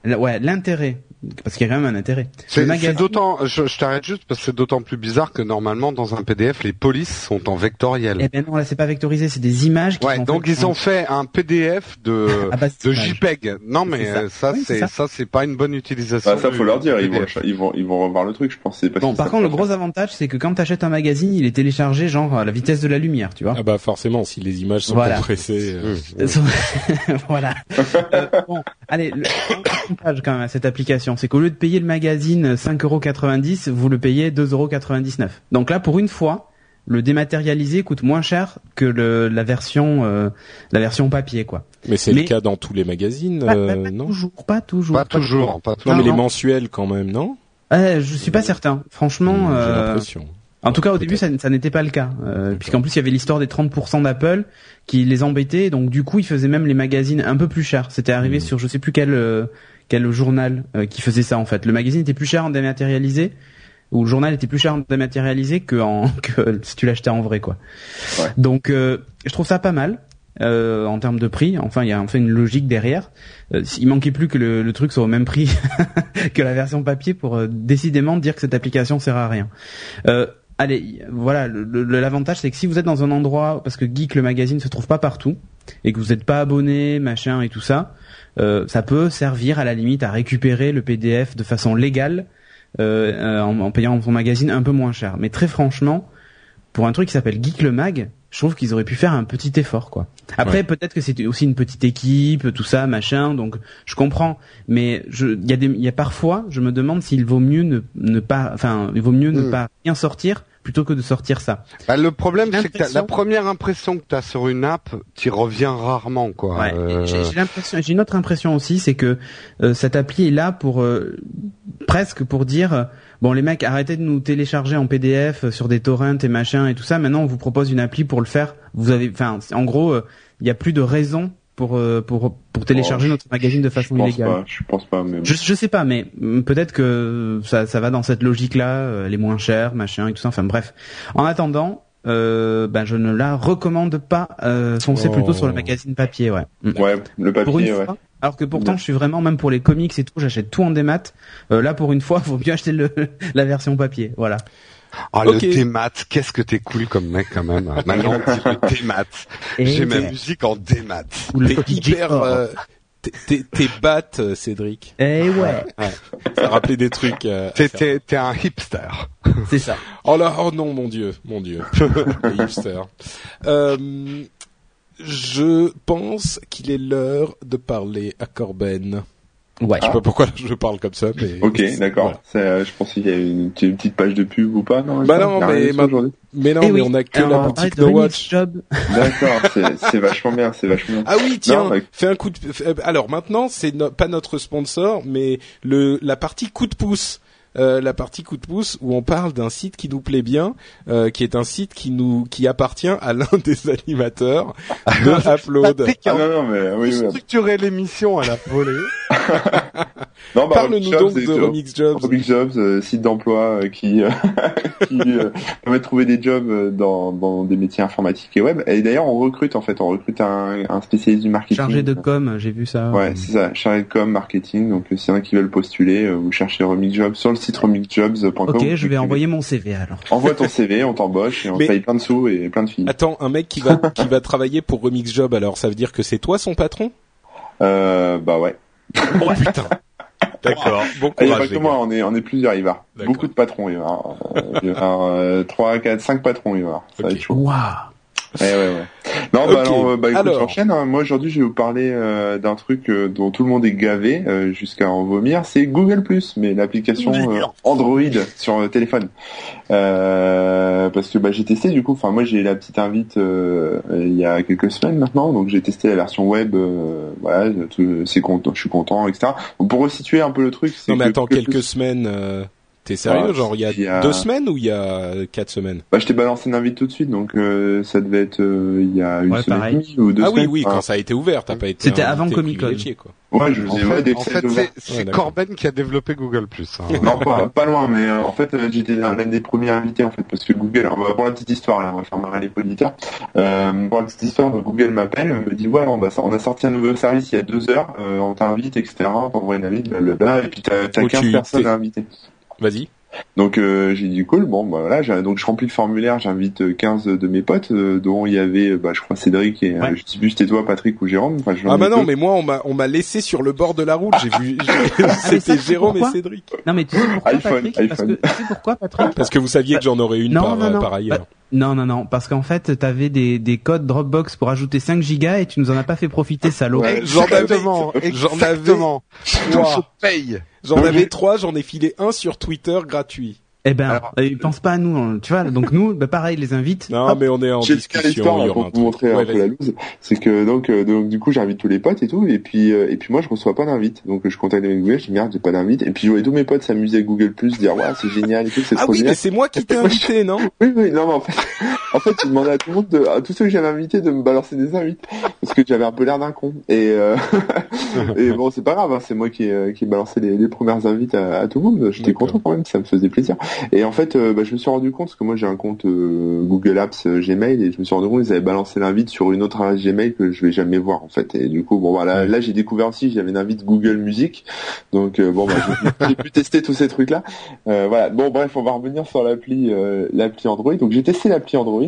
Ouais, l'intérêt parce qu'il y a quand même un intérêt. C'est d'autant, je, je t'arrête juste parce que c'est d'autant plus bizarre que normalement dans un PDF les polices sont en vectoriel. Eh ben non, là c'est pas vectorisé, c'est des images. Qui ouais, donc ils ont fait un PDF de de JPEG. Non mais ça c'est ça c'est pas une bonne utilisation. Bah, ça faut leur dire, ils vont, ils vont ils vont revoir le truc, je pense. Pas bon, par contre le gros avantage c'est que quand t'achètes un magazine, il est téléchargé genre à la vitesse de la lumière, tu vois. Ah bah forcément, si les images sont compressées. Euh, voilà. euh, bon, allez, le avantage quand même à cette application, c'est qu'au lieu de payer le magazine 5,90€, vous le payez 2,99€. Donc là, pour une fois, le dématérialisé coûte moins cher que le, la version euh, la version papier quoi. Mais c'est le cas dans tous les magazines, euh, non toujours, Pas toujours. Pas, toujours. Pas toujours. Non, mais les mensuels quand même, non euh, Je suis pas certain. Franchement. J'ai euh, l'impression. En tout cas, au début, ça, ça n'était pas le cas, euh, puisqu'en plus il y avait l'histoire des 30% d'Apple qui les embêtait, donc du coup, ils faisaient même les magazines un peu plus chers. C'était arrivé hmm. sur je sais plus quel quel journal euh, qui faisait ça en fait. Le magazine était plus cher en dématérialisé ou le journal était plus cher en dématérialisé que, en, que si tu l'achetais en vrai quoi. Ouais. Donc euh, je trouve ça pas mal. Euh, en termes de prix, enfin il y a enfin une logique derrière. Euh, il manquait plus que le, le, truc soit au même prix que la version papier pour euh, décidément dire que cette application sert à rien. allez, voilà, l'avantage c'est que si vous êtes dans un endroit, parce que Geek le magazine se trouve pas partout, et que vous n'êtes pas abonné, machin et tout ça, euh, ça peut servir à la limite à récupérer le PDF de façon légale euh, euh, en, en, payant son magazine un peu moins cher. Mais très franchement, pour un truc qui s'appelle Geek le Mag, je trouve qu'ils auraient pu faire un petit effort quoi. Après peut-être que c'était aussi une petite équipe, tout ça, machin, donc je comprends. Mais il y a des, il y a parfois, je me demande s'il vaut mieux ne, ne pas, enfin, il vaut mieux ne hmm. pas rien sortir plutôt que de sortir ça. Bah, le problème, c'est que la première impression que tu as sur une app, tu reviens rarement, quoi. Ouais, euh... J'ai l'impression, j'ai une autre impression aussi, c'est que euh, cette appli est là pour euh, presque pour dire euh, bon les mecs arrêtez de nous télécharger en PDF sur des torrents et machin et tout ça. Maintenant on vous propose une appli pour le faire. Vous avez, enfin en gros il n'y a plus de raison pour euh, pour pour télécharger notre magazine de façon je illégale. Pas, je pense pas. Mais... Je je sais pas, mais peut-être que ça ça va dans cette logique-là, euh, les moins chers, machin et tout ça. Enfin bref. En attendant, euh, ben je ne la recommande pas. Euh, foncez oh. plutôt sur le magazine papier, ouais. Ouais, le papier, pour une ouais. Fois, Alors que pourtant, je suis vraiment même pour les comics et tout, j'achète tout en démat. Euh, là, pour une fois, faut mieux acheter le, la version papier. Voilà. Ah, Ok. le démat, qu'est-ce que t'es cool comme mec quand même. Maintenant, on dit le démat. J'ai ma musique en démat. T'es hyper... Euh, t'es- T'es t'es bat, euh, Cédric. Eh ouais, Ça rappelait des trucs. euh, t'es, t'es un hipster. c'est ça. Oh là, oh non, mon dieu, mon dieu, les hipsters. Euh, je pense qu'il est l'heure de parler à Corben. Ouais. Je sais pas pourquoi je parle comme ça, mais. Ok, d'accord. Voilà. Euh, Je pense qu'il y a une, une petite page de pub ou pas, non Bah il y a non, mais ma-. Mais non, Eh mais oui. on a que Alors, la boutique de de Watch. D'accord, c'est, c'est vachement bien, c'est vachement bien. Ah oui, tiens, Non, mais- fais un coup de. Alors maintenant, c'est no- pas notre sponsor, mais le la partie coup de pouce. Euh, la partie coup de pouce où on parle d'un site qui nous plaît bien, euh, qui est un site qui nous qui appartient à l'un des animateurs de Upload. Patrick Ah non, non, mais oui, oui. structuré l'émission à la volée. Non, bah, Parle-nous donc de. Remix Jobs. Remix Jobs, euh, site d'emploi euh, qui, euh, qui euh, permet de trouver des jobs dans, dans des métiers informatiques et web. Et d'ailleurs, on recrute en fait, on recrute un, un spécialiste du marketing. Chargé de com, j'ai vu ça. Ouais, c'est ça, chargé de com, marketing. Donc, s'il y en a qui veulent postuler, euh, vous cherchez Remix Jobs sur le site remixjobs.com. Ok, je vais envoyer mon CV alors. Envoie ton CV, on t'embauche et on Mais- paye plein de sous et plein de filles. Attends, un mec qui va qui va travailler pour Remix Job, alors ça veut dire que c'est toi son patron? Euh, bah ouais. Oh putain. D'accord. Bon Ah, Il n'y a courage pas que moi, on est, on est plusieurs, il va y avoir D'accord. beaucoup de patrons, il va euh, il va y avoir euh, 3, 4, 5 patrons, il va. Ça va Ok. être chaud. Waouh. Ouais, ouais, ouais. Non, bah alors, euh, bah écoute, Alors. j'enchaîne. hein. Moi aujourd'hui, je vais vous parler euh, d'un truc euh, dont tout le monde est gavé euh, jusqu'à en vomir. C'est Google mais l'application euh, Android sur euh, téléphone. Euh, parce que bah j'ai testé du coup. Enfin, moi j'ai la petite invite euh, il y a quelques semaines maintenant, donc j'ai testé la version web. euh, voilà, tout- c'est content, je suis content, etc. Donc, pour resituer un peu le truc, c'est Non mais que attends, Google+, quelques semaines. T'es sérieux Ouais, Genre il y a il y a- deux semaines ou il y a quatre semaines? Bah, je t'ai balancé une invite tout de suite, donc euh, ça devait être euh, il y a une Ouais, semaine pareil. et demie ou deux Ah oui, semaines. oui, quand ça a été ouvert, t'as pas été. C'était avant Comic-Con. privilégié, quoi. Ouais, je En vous ai ouais, fait, des en fait, c'est, Ouais. Corben qui a développé Google Plus. hein. Non, pas, pas loin, mais euh, en fait, euh, j'étais l'un l'un des premiers invités, en fait, parce que Google, alors, bah, pour la petite histoire, là, on va faire marrer les auditeurs, euh, pour la petite histoire, Google m'appelle, me dit, ouais, on, va, on a sorti un nouveau service il y a deux heures, euh, on t'invite, etc., on t'envoie une invite, blablabla, et puis t'as, t'as Oh, 15 tu- personnes à inviter. Vas-y. Donc euh, j'ai dit cool, bon bah voilà, j'ai- donc je remplis le formulaire, j'invite euh, 15 de mes potes, euh, dont il y avait, euh, bah je crois Cédric et euh, Ouais. je sais plus c'était toi, Patrick ou Jérôme. Enfin, je Ah bah non, deux. mais moi on m'a on m'a laissé sur le bord de la route. J'ai vu. j'ai- mais C'était Jérôme et Cédric. Non mais tu sais pourquoi iPhone, Patrick? Parce iPhone. que tu sais pourquoi Patrick? Parce que vous saviez que j'en aurais une Non, par, non, non. par ailleurs. Bah, Non non non, parce qu'en fait t'avais des des codes Dropbox pour ajouter 5 gigas et tu nous en as pas fait profiter, salaud. Ouais. J'en avais- Exactement, j'en avais- Wow. se paye. J'en avais trois, j'en ai filé un sur Twitter gratuit. Eh ben, Alors- euh, pense pas à nous, hein, tu vois. Donc nous, bah pareil, les invites. Non, hop, mais on est en J'ai discussion. aura pour vous montrer truc. un Ouais, peu la loose. C'est que donc, euh, donc du coup j'invite tous les potes et tout et puis euh, et puis moi je reçois pas d'invite donc je contacte avec Google je dis merde j'ai pas d'invite et puis je voyais tous mes potes s'amuser avec Google Plus dire ouais c'est génial et tout c'est Ah trop oui, mais génial. c'est moi qui t'ai invité, non? Oui oui non mais en fait en fait j'ai demandé à tout le monde de, à tous ceux que j'avais invités de me balancer des invites parce que j'avais un peu l'air d'un con et euh, et bon c'est pas grave hein, c'est moi qui ai, qui balancé les, les premières invites à, à tout le monde j'étais content quand même ça me faisait plaisir et en fait euh, bah, je me suis rendu compte parce que moi j'ai un compte euh, Google Apps euh, Gmail et je me suis rendu compte qu'ils avaient balancé l'invite sur une autre adresse Gmail que je vais jamais voir en fait. Et du coup bon voilà là j'ai découvert aussi j'avais une invite Google Music. Donc euh, bon bah j'ai- pu tester tous ces trucs là euh, voilà. Bon bref on va revenir sur l'appli euh, l'appli Android. Donc j'ai testé l'appli Android.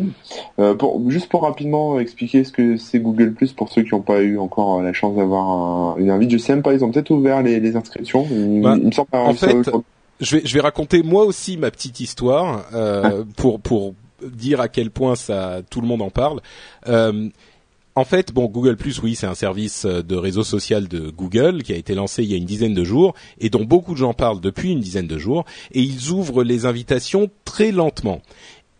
Euh, pour juste pour rapidement expliquer ce que c'est Google Plus pour ceux qui n'ont pas eu encore la chance d'avoir un- une invite. Je sais même pas ils ont peut-être ouvert les, les inscriptions. Il, Bah, il me semble en fait. Je vais, je vais raconter moi aussi ma petite histoire euh, pour pour dire à quel point ça tout le monde en parle. Euh, en fait, bon, Google Plus, oui, c'est un service euh, de réseau social de Google qui a été lancé il y a une dizaine de jours et dont beaucoup de gens parlent depuis une dizaine de jours. Et ils ouvrent les invitations très lentement.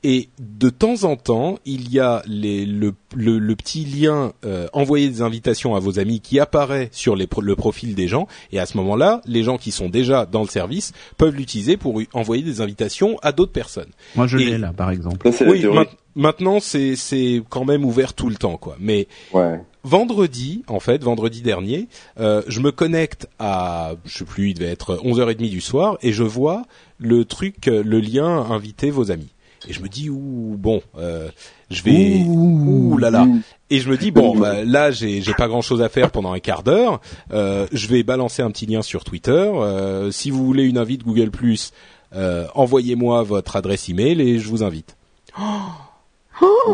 Et de temps en temps, il y a les, le, le, le petit lien euh, envoyer des invitations à vos amis qui apparaît sur les le profil des gens. Et à ce moment-là, les gens qui sont déjà dans le service peuvent l'utiliser pour envoyer des invitations à d'autres personnes. Moi je l'ai là, par exemple. ça Oui, ma- maintenant c'est c'est quand même ouvert tout le temps, quoi. Mais ouais vendredi, en fait, vendredi dernier, euh, je me connecte à, je sais plus, il devait être 11h30 du soir, et je vois le truc, euh, le lien inviter vos amis. Et je me dis, ouh, bon, euh, je vais, ouh là là. Et je me dis bon, bah, là j'ai j'ai pas grand chose à faire pendant un quart d'heure. Euh, je vais balancer un petit lien sur Twitter. Euh, si vous voulez une invite Google Plus, euh, envoyez-moi votre adresse email et je vous invite. Oh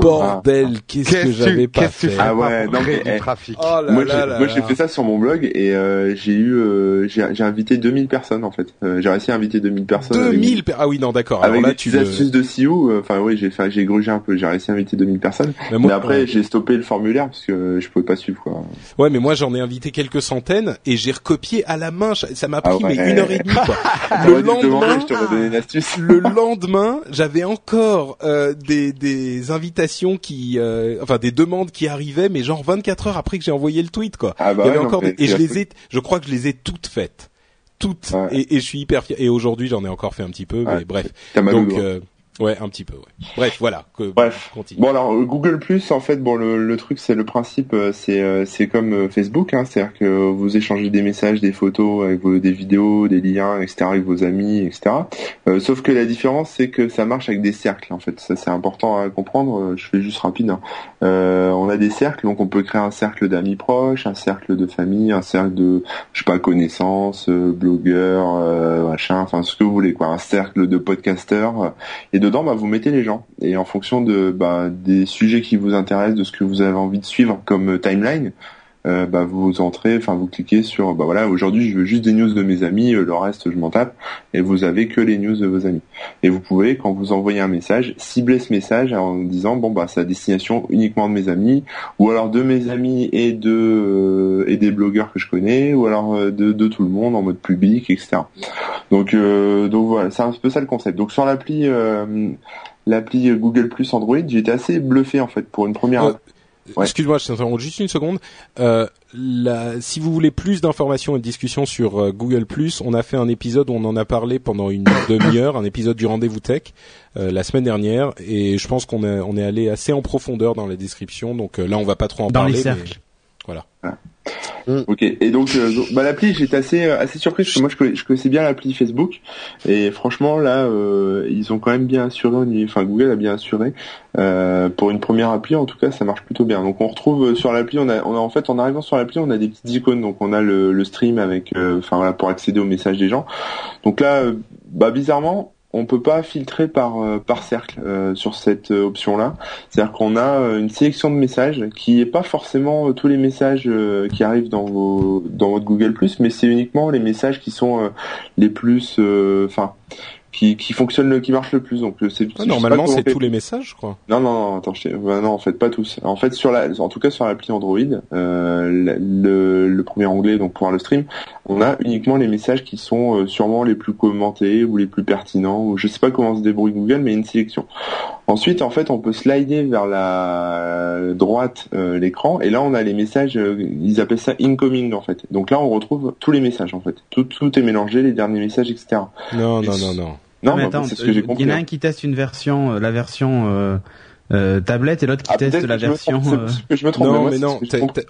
Bordel, qu'est-ce que j'avais pas fait Ah ouais, non mais du trafic. Oh là moi, j'ai, fait ça sur mon blog et euh, j'ai eu euh, j'ai, j'ai invité 2000 personnes en fait. Euh, j'ai réussi à inviter 2000 personnes. avec- 2000 per- ah oui non d'accord. Alors Avec là des tu astuces de CEO, euh, enfin oui, j'ai fait, j'ai grugé un peu, j'ai réussi à inviter 2000 personnes. Mais moi- mais après, ouais. j'ai stoppé le formulaire parce que je pouvais pas suivre quoi. Ouais, mais moi j'en ai invité quelques centaines et j'ai recopié à la main. Ça m'a pris Ah ouais. mais une heure et demie quoi. Le me demander, lendemain, je donné une astuce. le lendemain, j'avais encore euh, des, des invitations qui, euh, enfin des demandes qui arrivaient, mais genre 24 heures après que j'ai envoyé le tweet quoi. Ah bah Il y avait ouais, non, encore mais des- et je les ai, je crois que je les ai toutes faites, toutes. Ouais. Et, et je suis hyper fier. Et aujourd'hui j'en ai encore fait un petit peu, mais Ouais. bref. Donc euh, ouais, un petit peu. Ouais. Bref, voilà. Que, Bref. continue. Bon alors euh, Google Plus en fait bon le, le truc c'est le principe euh, c'est euh, c'est comme Facebook hein, c'est-à-dire que vous échangez des messages des photos avec vos, des vidéos des liens etc avec vos amis etc Euh, sauf que la différence c'est que ça marche avec des cercles en fait ça c'est important à comprendre je fais juste rapide hein. Euh, on a des cercles donc on peut créer un cercle d'amis proches un cercle de famille un cercle de je sais pas connaissances blogueurs euh, machin enfin ce que vous voulez quoi un cercle de podcasteurs et bah, vous mettez les gens. Et en fonction bah, des sujets qui vous intéressent, de ce que vous avez envie de suivre comme euh, timeline, euh, bah, vous entrez, enfin vous cliquez sur, bah voilà, aujourd'hui je veux juste des news de mes amis, euh, le reste je m'en tape, et vous avez que les news de vos amis. Et vous pouvez, quand vous envoyez un message, cibler ce message en disant, bon bah c'est à destination uniquement de mes amis, ou alors de mes amis et de euh, et des blogueurs que je connais, ou alors euh, de, de tout le monde en mode public, etc. Donc donc voilà, c'est un peu ça le concept. Donc sur l'appli l'appli Google Plus Android, j'étais assez bluffé en fait pour une première. Ouais. Excuse-moi, je t'interromps juste une seconde. Euh, la- si vous voulez plus d'informations et de discussions sur euh, Google on a fait un épisode où on en a parlé pendant une demi-heure, un épisode du rendez-vous tech euh, la semaine dernière, et je pense qu'on est, on est allé assez en profondeur dans la description. Donc euh, là, on va pas trop en Dans parler. les mais cercles. Voilà. Ok. Et donc, euh, donc, bah, l'appli, j'étais assez euh, assez surpris parce que moi je connais- je connaissais bien l'appli Facebook et franchement là, euh, ils ont quand même bien assuré, enfin Google a bien assuré euh, pour une première appli. En tout cas, ça marche plutôt bien. Donc on retrouve euh, sur l'appli, on a, on a en fait en arrivant sur l'appli, on a des petites icônes. Donc on a le, le stream avec, euh, enfin voilà, pour accéder aux messages des gens. Donc là, euh, bah bizarrement. On peut pas filtrer par euh, par cercle euh, sur cette euh, option-là. C'est-à-dire qu'on a une sélection de messages qui est pas forcément tous les messages qui arrivent dans vos dans votre Google mais c'est uniquement les messages qui sont les plus, enfin, qui qui fonctionnent, le, qui marchent le plus. Donc euh, c'est Ah, normalement, c'est tous les messages, crois. non, non, non, attends, je bah, non, en fait, pas tous. En fait, sur la, en tout cas sur l'appli Android, euh, le, le premier onglet, donc pour le stream, on a uniquement les messages qui sont euh, sûrement les plus commentés ou les plus pertinents, ou je sais pas comment se débrouille Google, mais une sélection. Ensuite, en fait, on peut slider vers la droite euh, l'écran, et là, on a les messages, euh, ils appellent ça incoming, en fait. Donc là, on retrouve tous les messages, en fait. Tout, tout est mélangé, les derniers messages, etc. Non, Et non, non, non. Non, mais bah, attends, c'est ce que j'ai euh, compris. Il y en a un qui teste une version, euh, la version euh, euh, tablette, et l'autre qui Ah, teste la version. trompe, euh, possible que je me trompe, Non, moi, mais non.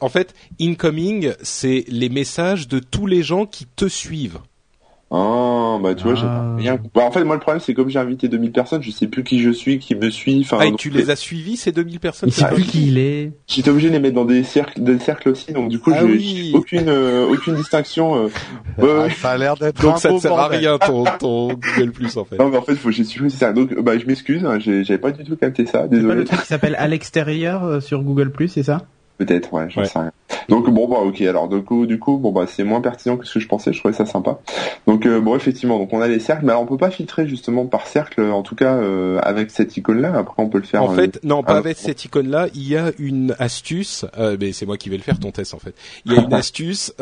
en fait, incoming, c'est les messages de tous les gens qui te suivent. Ah, bah tu vois, j'ai Ah. rien. Bah, en fait, moi, le problème, c'est comme j'ai invité 2000 personnes, je sais plus qui je suis, qui me suit. Enfin, Ah, et donc, tu les as suivis ces 2000 personnes Il sait c'est plus qui il est. J'étais obligé de les mettre dans des cercles, des cercles aussi, donc du coup, Ah j'ai oui. j'ai aucune, euh, aucune distinction. euh. Ah, ça a l'air d'être Donc un ça ne sert à rien ton, ton Google Plus en fait. Non, mais en fait, faut que j'ai supprimé ça. Donc, bah, je m'excuse, hein, j'ai- j'avais pas du tout capté ça. C'est pas Désolé. le truc qui s'appelle à l'extérieur euh, sur Google Plus, c'est ça? Peut-être, ouais, j'en Ouais. sais rien. Donc bon bah ok alors du coup du coup bon bah c'est moins pertinent que ce que je pensais je trouvais ça sympa donc euh, bon effectivement donc on a les cercles mais alors on peut pas filtrer justement par cercle en tout cas euh, avec cette icône là après on peut le faire En euh, fait, non, pas avec cette icône-là. Il y a une astuce. Mais c'est moi qui vais le faire ton test en fait. Il y a une astuce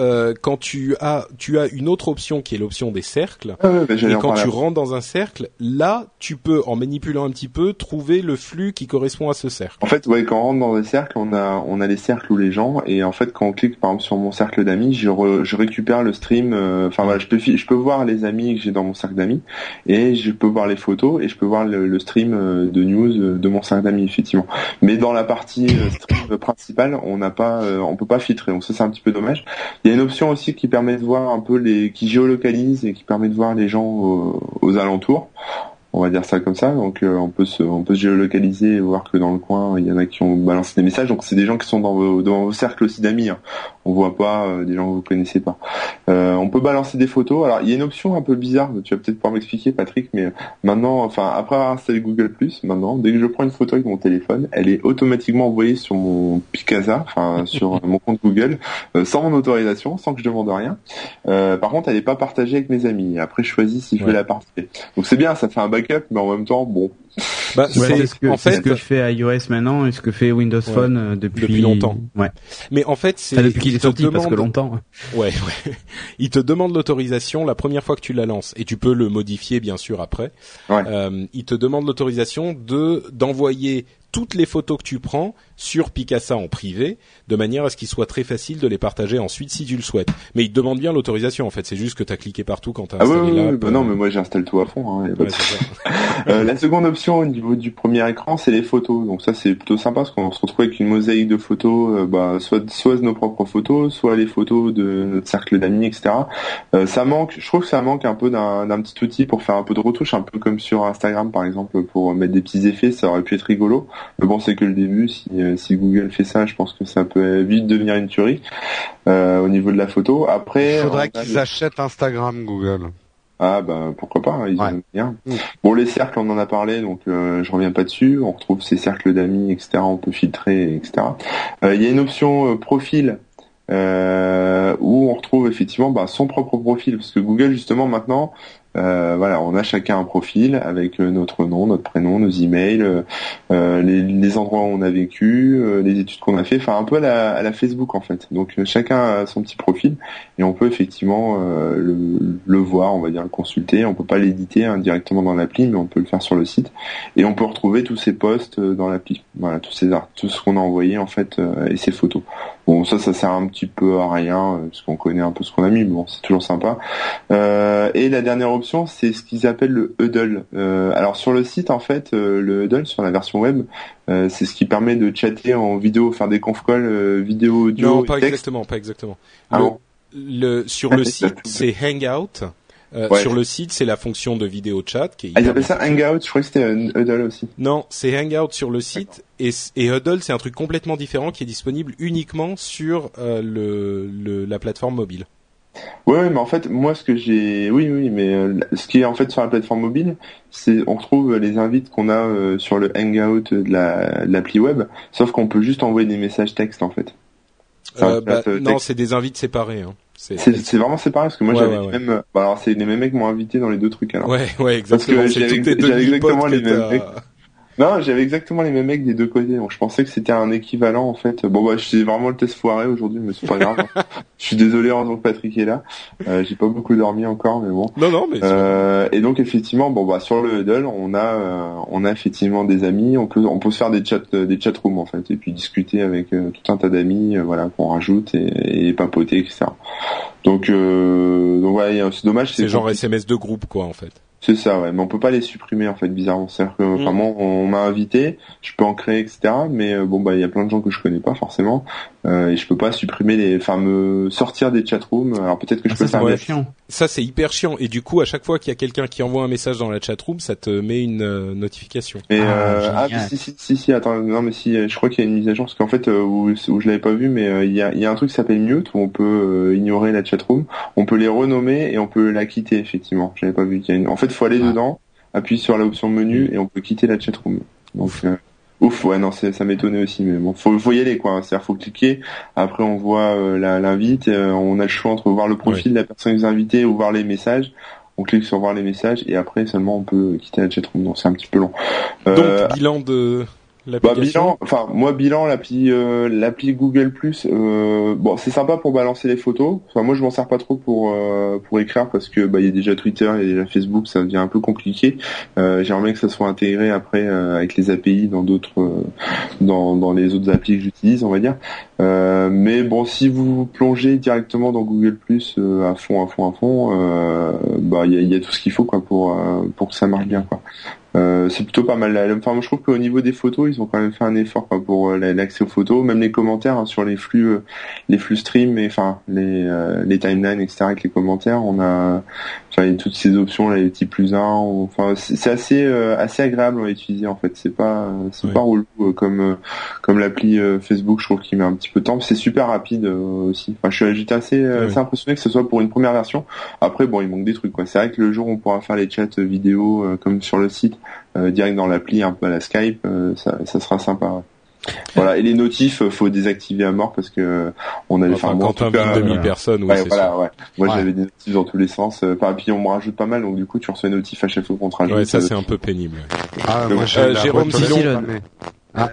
quand tu as tu as une autre option qui est l'option des cercles. Ah ouais, bah, Et quand tu rentres dans un cercle, là, tu peux, en manipulant un petit peu, trouver le flux qui correspond à ce cercle. En fait, ouais, quand on rentre dans des cercles, on a, on a les cercles où les gens, et en fait, quand on clique par exemple sur mon cercle d'amis, je, re- je récupère le stream. euh, Enfin voilà, je peux, je peux voir les amis que j'ai dans mon cercle d'amis, et je peux voir les photos, et je peux voir le, stream euh, de news euh, de mon cercle d'amis effectivement. Mais dans la partie stream principale, on n'a pas, on peut pas filtrer. Donc ça, c'est un petit peu dommage. Il y a une option aussi qui permet de voir un peu les, qui géolocalise et qui permet de voir les gens aux alentours. On va dire ça comme ça. Donc euh, on peut se on peut se géolocaliser et voir que dans le coin il y en a qui ont balancé des messages. Donc c'est des gens qui sont dans vos dans vos cercles aussi d'amis. Hein. On voit pas euh, des gens que vous connaissez pas. Euh, on peut balancer des photos. Alors il y a une option un peu bizarre. Tu vas peut-être pouvoir m'expliquer Patrick, mais maintenant enfin après avoir installé Google Plus, maintenant dès que je prends une photo avec mon téléphone, elle est automatiquement envoyée sur mon Picasa, enfin sur mon compte Google, sans mon autorisation, sans que je demande rien. par contre, elle n'est pas partagée avec mes amis. Après, je choisis si je veux la partager. Donc c'est bien, ça fait un mais en même temps, bon. Bah, c'est ce que, en fait, ce que fait iOS maintenant et ce que fait Windows Phone euh, depuis... depuis longtemps. Ouais. Mais en fait, c'est depuis qu'il est sorti demande... parce que longtemps. Ouais, ouais. Il te demande l'autorisation la première fois que tu la lances et tu peux le modifier bien sûr après. Ouais. Euh, il te demande l'autorisation de d'envoyer toutes les photos que tu prends sur Picasa en privé, de manière à ce qu'il soit très facile de les partager ensuite si tu le souhaites. Mais il te demande bien l'autorisation en fait, c'est juste que tu as cliqué partout quand tu as ah installé oui, bah non, mais moi j'installe tout à fond. Hein, euh, la seconde option au niveau du premier écran, c'est les photos. Donc ça c'est plutôt sympa parce qu'on se retrouve avec une mosaïque de photos, euh, bah, soit soit nos propres photos, soit les photos de notre cercle d'amis, etc. Euh, ça manque, je trouve que ça manque un peu d'un petit outil pour faire un peu de retouche, un peu comme sur Instagram par exemple, pour mettre des petits effets, ça aurait pu être rigolo. Mais bon, c'est que le début. Si, euh, si Google fait ça, je pense que ça peut vite devenir une tuerie euh, au niveau de la photo. Après, il faudrait qu'ils achètent Instagram, Google. Ah bah pourquoi pas, ils ont bien. Mm. Bon les cercles on en a parlé donc euh, je reviens pas dessus. On retrouve ces cercles d'amis etc. On peut filtrer etc. Il y a une option profil euh, où on retrouve effectivement bah, son propre profil parce que Google justement maintenant euh, voilà, on a chacun un profil avec euh, notre nom, notre prénom, nos emails, euh, les, les, endroits où on a vécu, les études qu'on a fait, enfin un peu à la, Facebook en fait. Donc chacun a son petit profil et on peut effectivement le, voir, on va dire le consulter. On peut pas l'éditer hein, directement dans l'appli, mais on peut le faire sur le site et on peut retrouver tous ces posts dans l'appli. Voilà, tous ces arts, tout ce qu'on a envoyé en fait et ces photos. Bon, ça, ça sert un petit peu à rien parce qu'on connaît un peu ce qu'on a mis. Mais bon, c'est toujours sympa. et la dernière option, c'est ce qu'ils appellent le Huddle. Euh, alors sur le site, en fait, euh, le Huddle sur la version web, euh, c'est ce qui permet de chatter en vidéo, faire des conf calls vidéo, audio. Non, pas exactement, pas exactement. Ah le, sur le site, c'est Hangout. Sur le site, c'est la fonction de vidéo chat qui est. Ah, ils appellent ça Hangout. Je crois que c'était Huddle aussi. Non, c'est Hangout sur le site et, et Huddle, c'est un truc complètement différent qui est disponible uniquement sur le, la plateforme mobile. Oui, mais en fait, moi, ce que j'ai, oui, oui, mais euh, ce qui est en fait sur la plateforme mobile, c'est on retrouve les invites qu'on a euh, sur le Hangout de l'appli web, sauf qu'on peut juste envoyer des messages textes en fait. Euh, bah, non, c'est des invites séparés. Hein. C'est vraiment séparé parce que moi j'avais ouais, même. Bah, alors c'est les mêmes mecs qui m'ont invité dans les deux trucs alors. Ouais, ouais, exactement. Parce que j'avais exactement les mêmes mecs. Non, j'avais exactement les mêmes mecs des deux côtés. Donc je pensais que c'était un équivalent en fait. Bon bah j'ai vraiment le test foiré aujourd'hui, mais c'est pas grave. je suis désolé en tant que Patrick est là. Euh, j'ai pas beaucoup dormi encore, mais bon. Non non mais. Euh, et donc effectivement, bon bah sur le Huddle, on a euh, on a effectivement des amis. On peut on peut se faire des chats des chat rooms en fait et puis discuter avec euh, tout un tas d'amis, euh, voilà qu'on rajoute et, et papoter etc. Donc donc voilà, c'est dommage. C'est genre SMS de groupe quoi en fait. C'est ça, ouais. Mais on peut pas les supprimer en fait, bizarrement. C'est-à-dire que vraiment, on m'a invité, je peux en créer, etc. Mais euh, bon, bah, il y a plein de gens que je connais pas forcément, euh, et je peux pas supprimer les, enfin, me sortir des chatrooms. Alors peut-être que je ah, peux ça, faire. chiant. Ça, c'est hyper chiant. Et du coup, à chaque fois qu'il y a quelqu'un qui envoie un message dans la chatroom, ça te met une euh, notification. Et ah, ah si, si, si, si, attends, non mais si, je crois qu'il y a une mise à jour parce qu'en fait, où, où je l'avais pas vu, mais il y a, y a un truc qui s'appelle mute où on peut ignorer la chatroom, on peut les renommer et on peut la quitter effectivement. J'avais pas vu qu'il y a une. En fait, faut aller dedans, appuyer sur l'option menu mm. et on peut quitter la chatroom. Donc euh, ouf, ouais non, ça m'étonnait aussi, mais bon, faut, faut y aller quoi. C'est-à-dire faut cliquer. Après on voit euh, l'invite, euh, on a le choix entre voir le profil de la personne qui invitée ou voir les messages. On clique sur voir les messages et après seulement on peut quitter la chatroom. Donc c'est un petit peu long. Donc bilan de bah, bilan, enfin moi bilan l'appli euh, l'appli Google Plus, euh, bon c'est sympa pour balancer les photos. Enfin moi je m'en sers pas trop pour euh, pour écrire parce que bah il y a déjà Twitter, il y a déjà Facebook, ça devient un peu compliqué. Euh, J'aimerais que ça soit intégré après euh, avec les API dans d'autres dans dans les autres applis que j'utilise, on va dire. mais bon si vous plongez directement dans Google Plus à fond à fond à fond, bah il y a, y a, tout ce qu'il faut quoi pour pour que ça marche bien quoi. Euh, c'est plutôt pas mal. Enfin, moi, je trouve qu'au niveau des photos, ils ont quand même fait un effort quoi, pour euh, l'accès aux photos, même les commentaires hein, sur les flux, euh, les flux stream, et enfin les les timelines, etc. Avec les commentaires, on a, enfin, il y a toutes ces options là, les petits plus un. Enfin, c'est assez assez agréable à utiliser en fait. C'est pas c'est pas relou comme comme l'appli Facebook. Je trouve qu'il met un petit peu de temps. C'est super rapide aussi. Enfin, je j'étais assez, assez impressionné que ce soit pour une première version. Après, bon, il manque des trucs quoi. C'est vrai que le jour où on pourra faire les chats vidéo comme sur le site euh, direct dans l'appli, un peu à la Skype, euh, ça, ça sera sympa. Voilà, et les notifs, euh, faut désactiver à mort parce que on avait, enfin, quand on cas, 2000 personnes, ouais, voilà, ouais. Moi, j'avais des notifs dans tous les sens. Enfin, puis on me rajoute pas mal, donc du coup, tu reçois des notifs à chaque fois qu'on te rajoute. Ouais, ça c'est un peu pénible. Ah, moi, euh, Jérôme ah.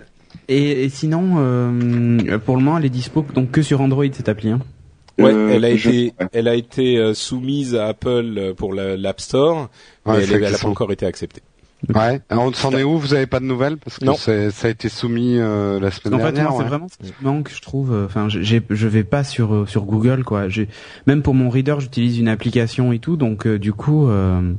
Et, et, sinon, euh, pour le moment, elle est dispo donc que sur Android cette appli. Hein. Ouais, elle a été, elle a été soumise à Apple pour l'App Store, mais elle n'a pas encore été acceptée. Ouais. on s'en est où Vous avez pas de nouvelles parce que ça a été soumis euh, la semaine dernière. En fait, c'est vraiment ce qui manque, je trouve. Enfin, j'ai, je vais pas sur euh, sur Google, quoi. J'ai même pour mon reader, j'utilise une application et tout, donc euh, du coup. Euh,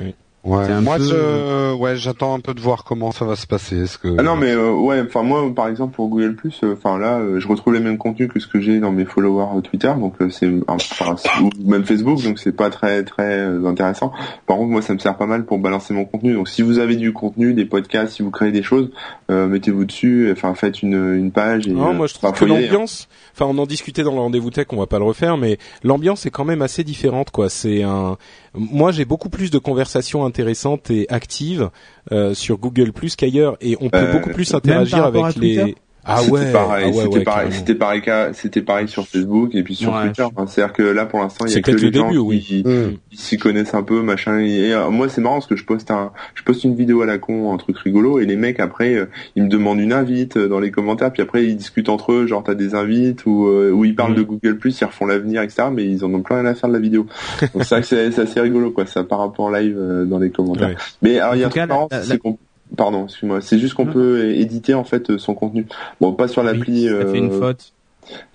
oui. Ouais, moi je, ouais, j'attends un peu de voir comment ça va se passer. Est-ce que ah non mais euh, ouais, enfin moi par exemple pour Google Plus, euh, enfin là euh, je retrouve les mêmes contenus que ce que j'ai dans mes followers Twitter, donc c'est enfin, ou même Facebook, donc c'est pas très très intéressant. Par contre moi ça me sert pas mal pour balancer mon contenu. Donc si vous avez du contenu, des podcasts, si vous créez des choses, mettez-vous dessus, enfin faites une une page. Et, non, moi je trouve que l'ambiance, enfin on en discutait dans le rendez-vous tech, on va pas le refaire, mais l'ambiance est quand même assez différente quoi. C'est un moi, j'ai beaucoup plus de conversations intéressantes et actives euh, sur Google Plus qu'ailleurs, et on peut euh, beaucoup plus interagir avec les. Ah ouais, pareil, ah c'était pareil, c'était pareil, c'était pareil sur Facebook et puis sur Twitter. C'est-à-dire que là, pour l'instant, il y a que les gens qui, mmh. s'y connaissent un peu, machin. Et, euh, moi, c'est marrant parce que je poste un, je poste une vidéo à la con, un truc rigolo, et les mecs après, euh, ils me demandent une invite euh, dans les commentaires, puis après ils discutent entre eux, genre t'as des invites ou où ils parlent mmh. de Google Plus, ils refont l'avenir, etc. Mais ils en ont plein rien à faire de la vidéo. Donc c'est c'est assez rigolo, quoi. Ça par rapport live dans les commentaires. Mais alors il y a un truc marrant, c'est qu'on Pardon, excuse-moi. C'est juste qu'on peut éditer en fait son contenu. Bon, pas sur l'appli. ça fait une euh, faute.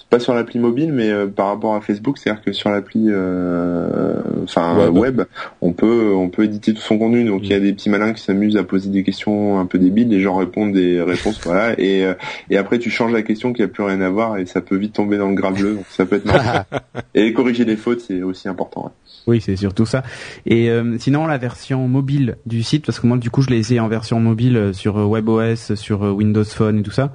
Pas sur l'appli mobile, mais euh, par rapport à Facebook, c'est-à-dire que sur l'appli, euh, enfin web. on peut on peut éditer tout son contenu. Donc il y a mm. des petits malins qui s'amusent à poser des questions un peu débiles, les gens répondent des réponses, voilà. Et et après tu changes la question qui a plus rien à voir et ça peut vite tomber dans le bleu. Donc ça peut être marrant. et corriger les fautes, c'est aussi important. Oui, c'est surtout ça. Et euh, sinon, la version mobile du site, parce que moi, du coup, je l'ai essayé en version mobile euh, sur euh, WebOS, sur Windows Phone et tout ça.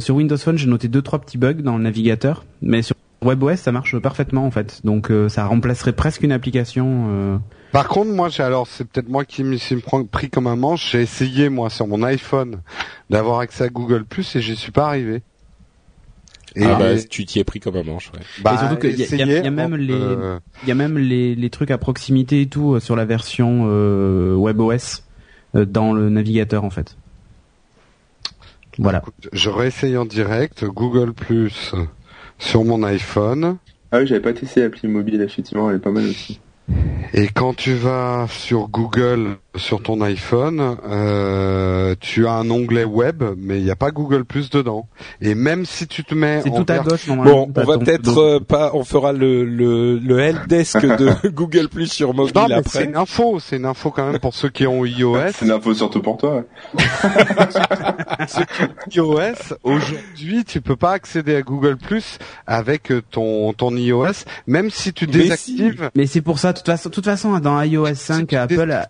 sur Windows Phone, j'ai noté deux trois petits bugs dans le navigateur, mais sur WebOS, ça marche parfaitement en fait. Donc, ça remplacerait presque une application. Par contre, moi, j'ai alors, c'est peut-être moi qui me suis pris comme un manche. J'ai essayé moi sur mon iPhone d'avoir accès à Google Plus et j'y suis pas arrivé. Et ah bah, tu t'y es pris comme un manche. Ouais. Bah, et surtout qu'il y, y, a même les, il y a même les, les trucs à proximité et tout euh, sur la version euh, WebOS euh, dans le navigateur en fait. Voilà. Je réessaye en direct Google Plus sur mon iPhone. Ah oui, j'avais pas testé l'appli mobile, effectivement, elle est pas mal aussi. Et quand tu vas sur Google sur ton iPhone, euh, tu as un onglet web, mais il n'y a pas Google Plus dedans. Et même si tu te mets, c'est tout à gauche normalement. Bon, on va peut-être euh, pas, on fera le le, le helpdesk de Google Plus sur mobile non, mais après. C'est une info, c'est une info quand même pour ceux qui ont iOS. c'est une info surtout pour toi. ceux qui ont iOS, aujourd'hui, tu peux pas accéder à Google Plus avec ton ton iOS, même si tu désactives. Mais, c'est pour ça, de toute façon, toute façon, dans iOS 5, Apple.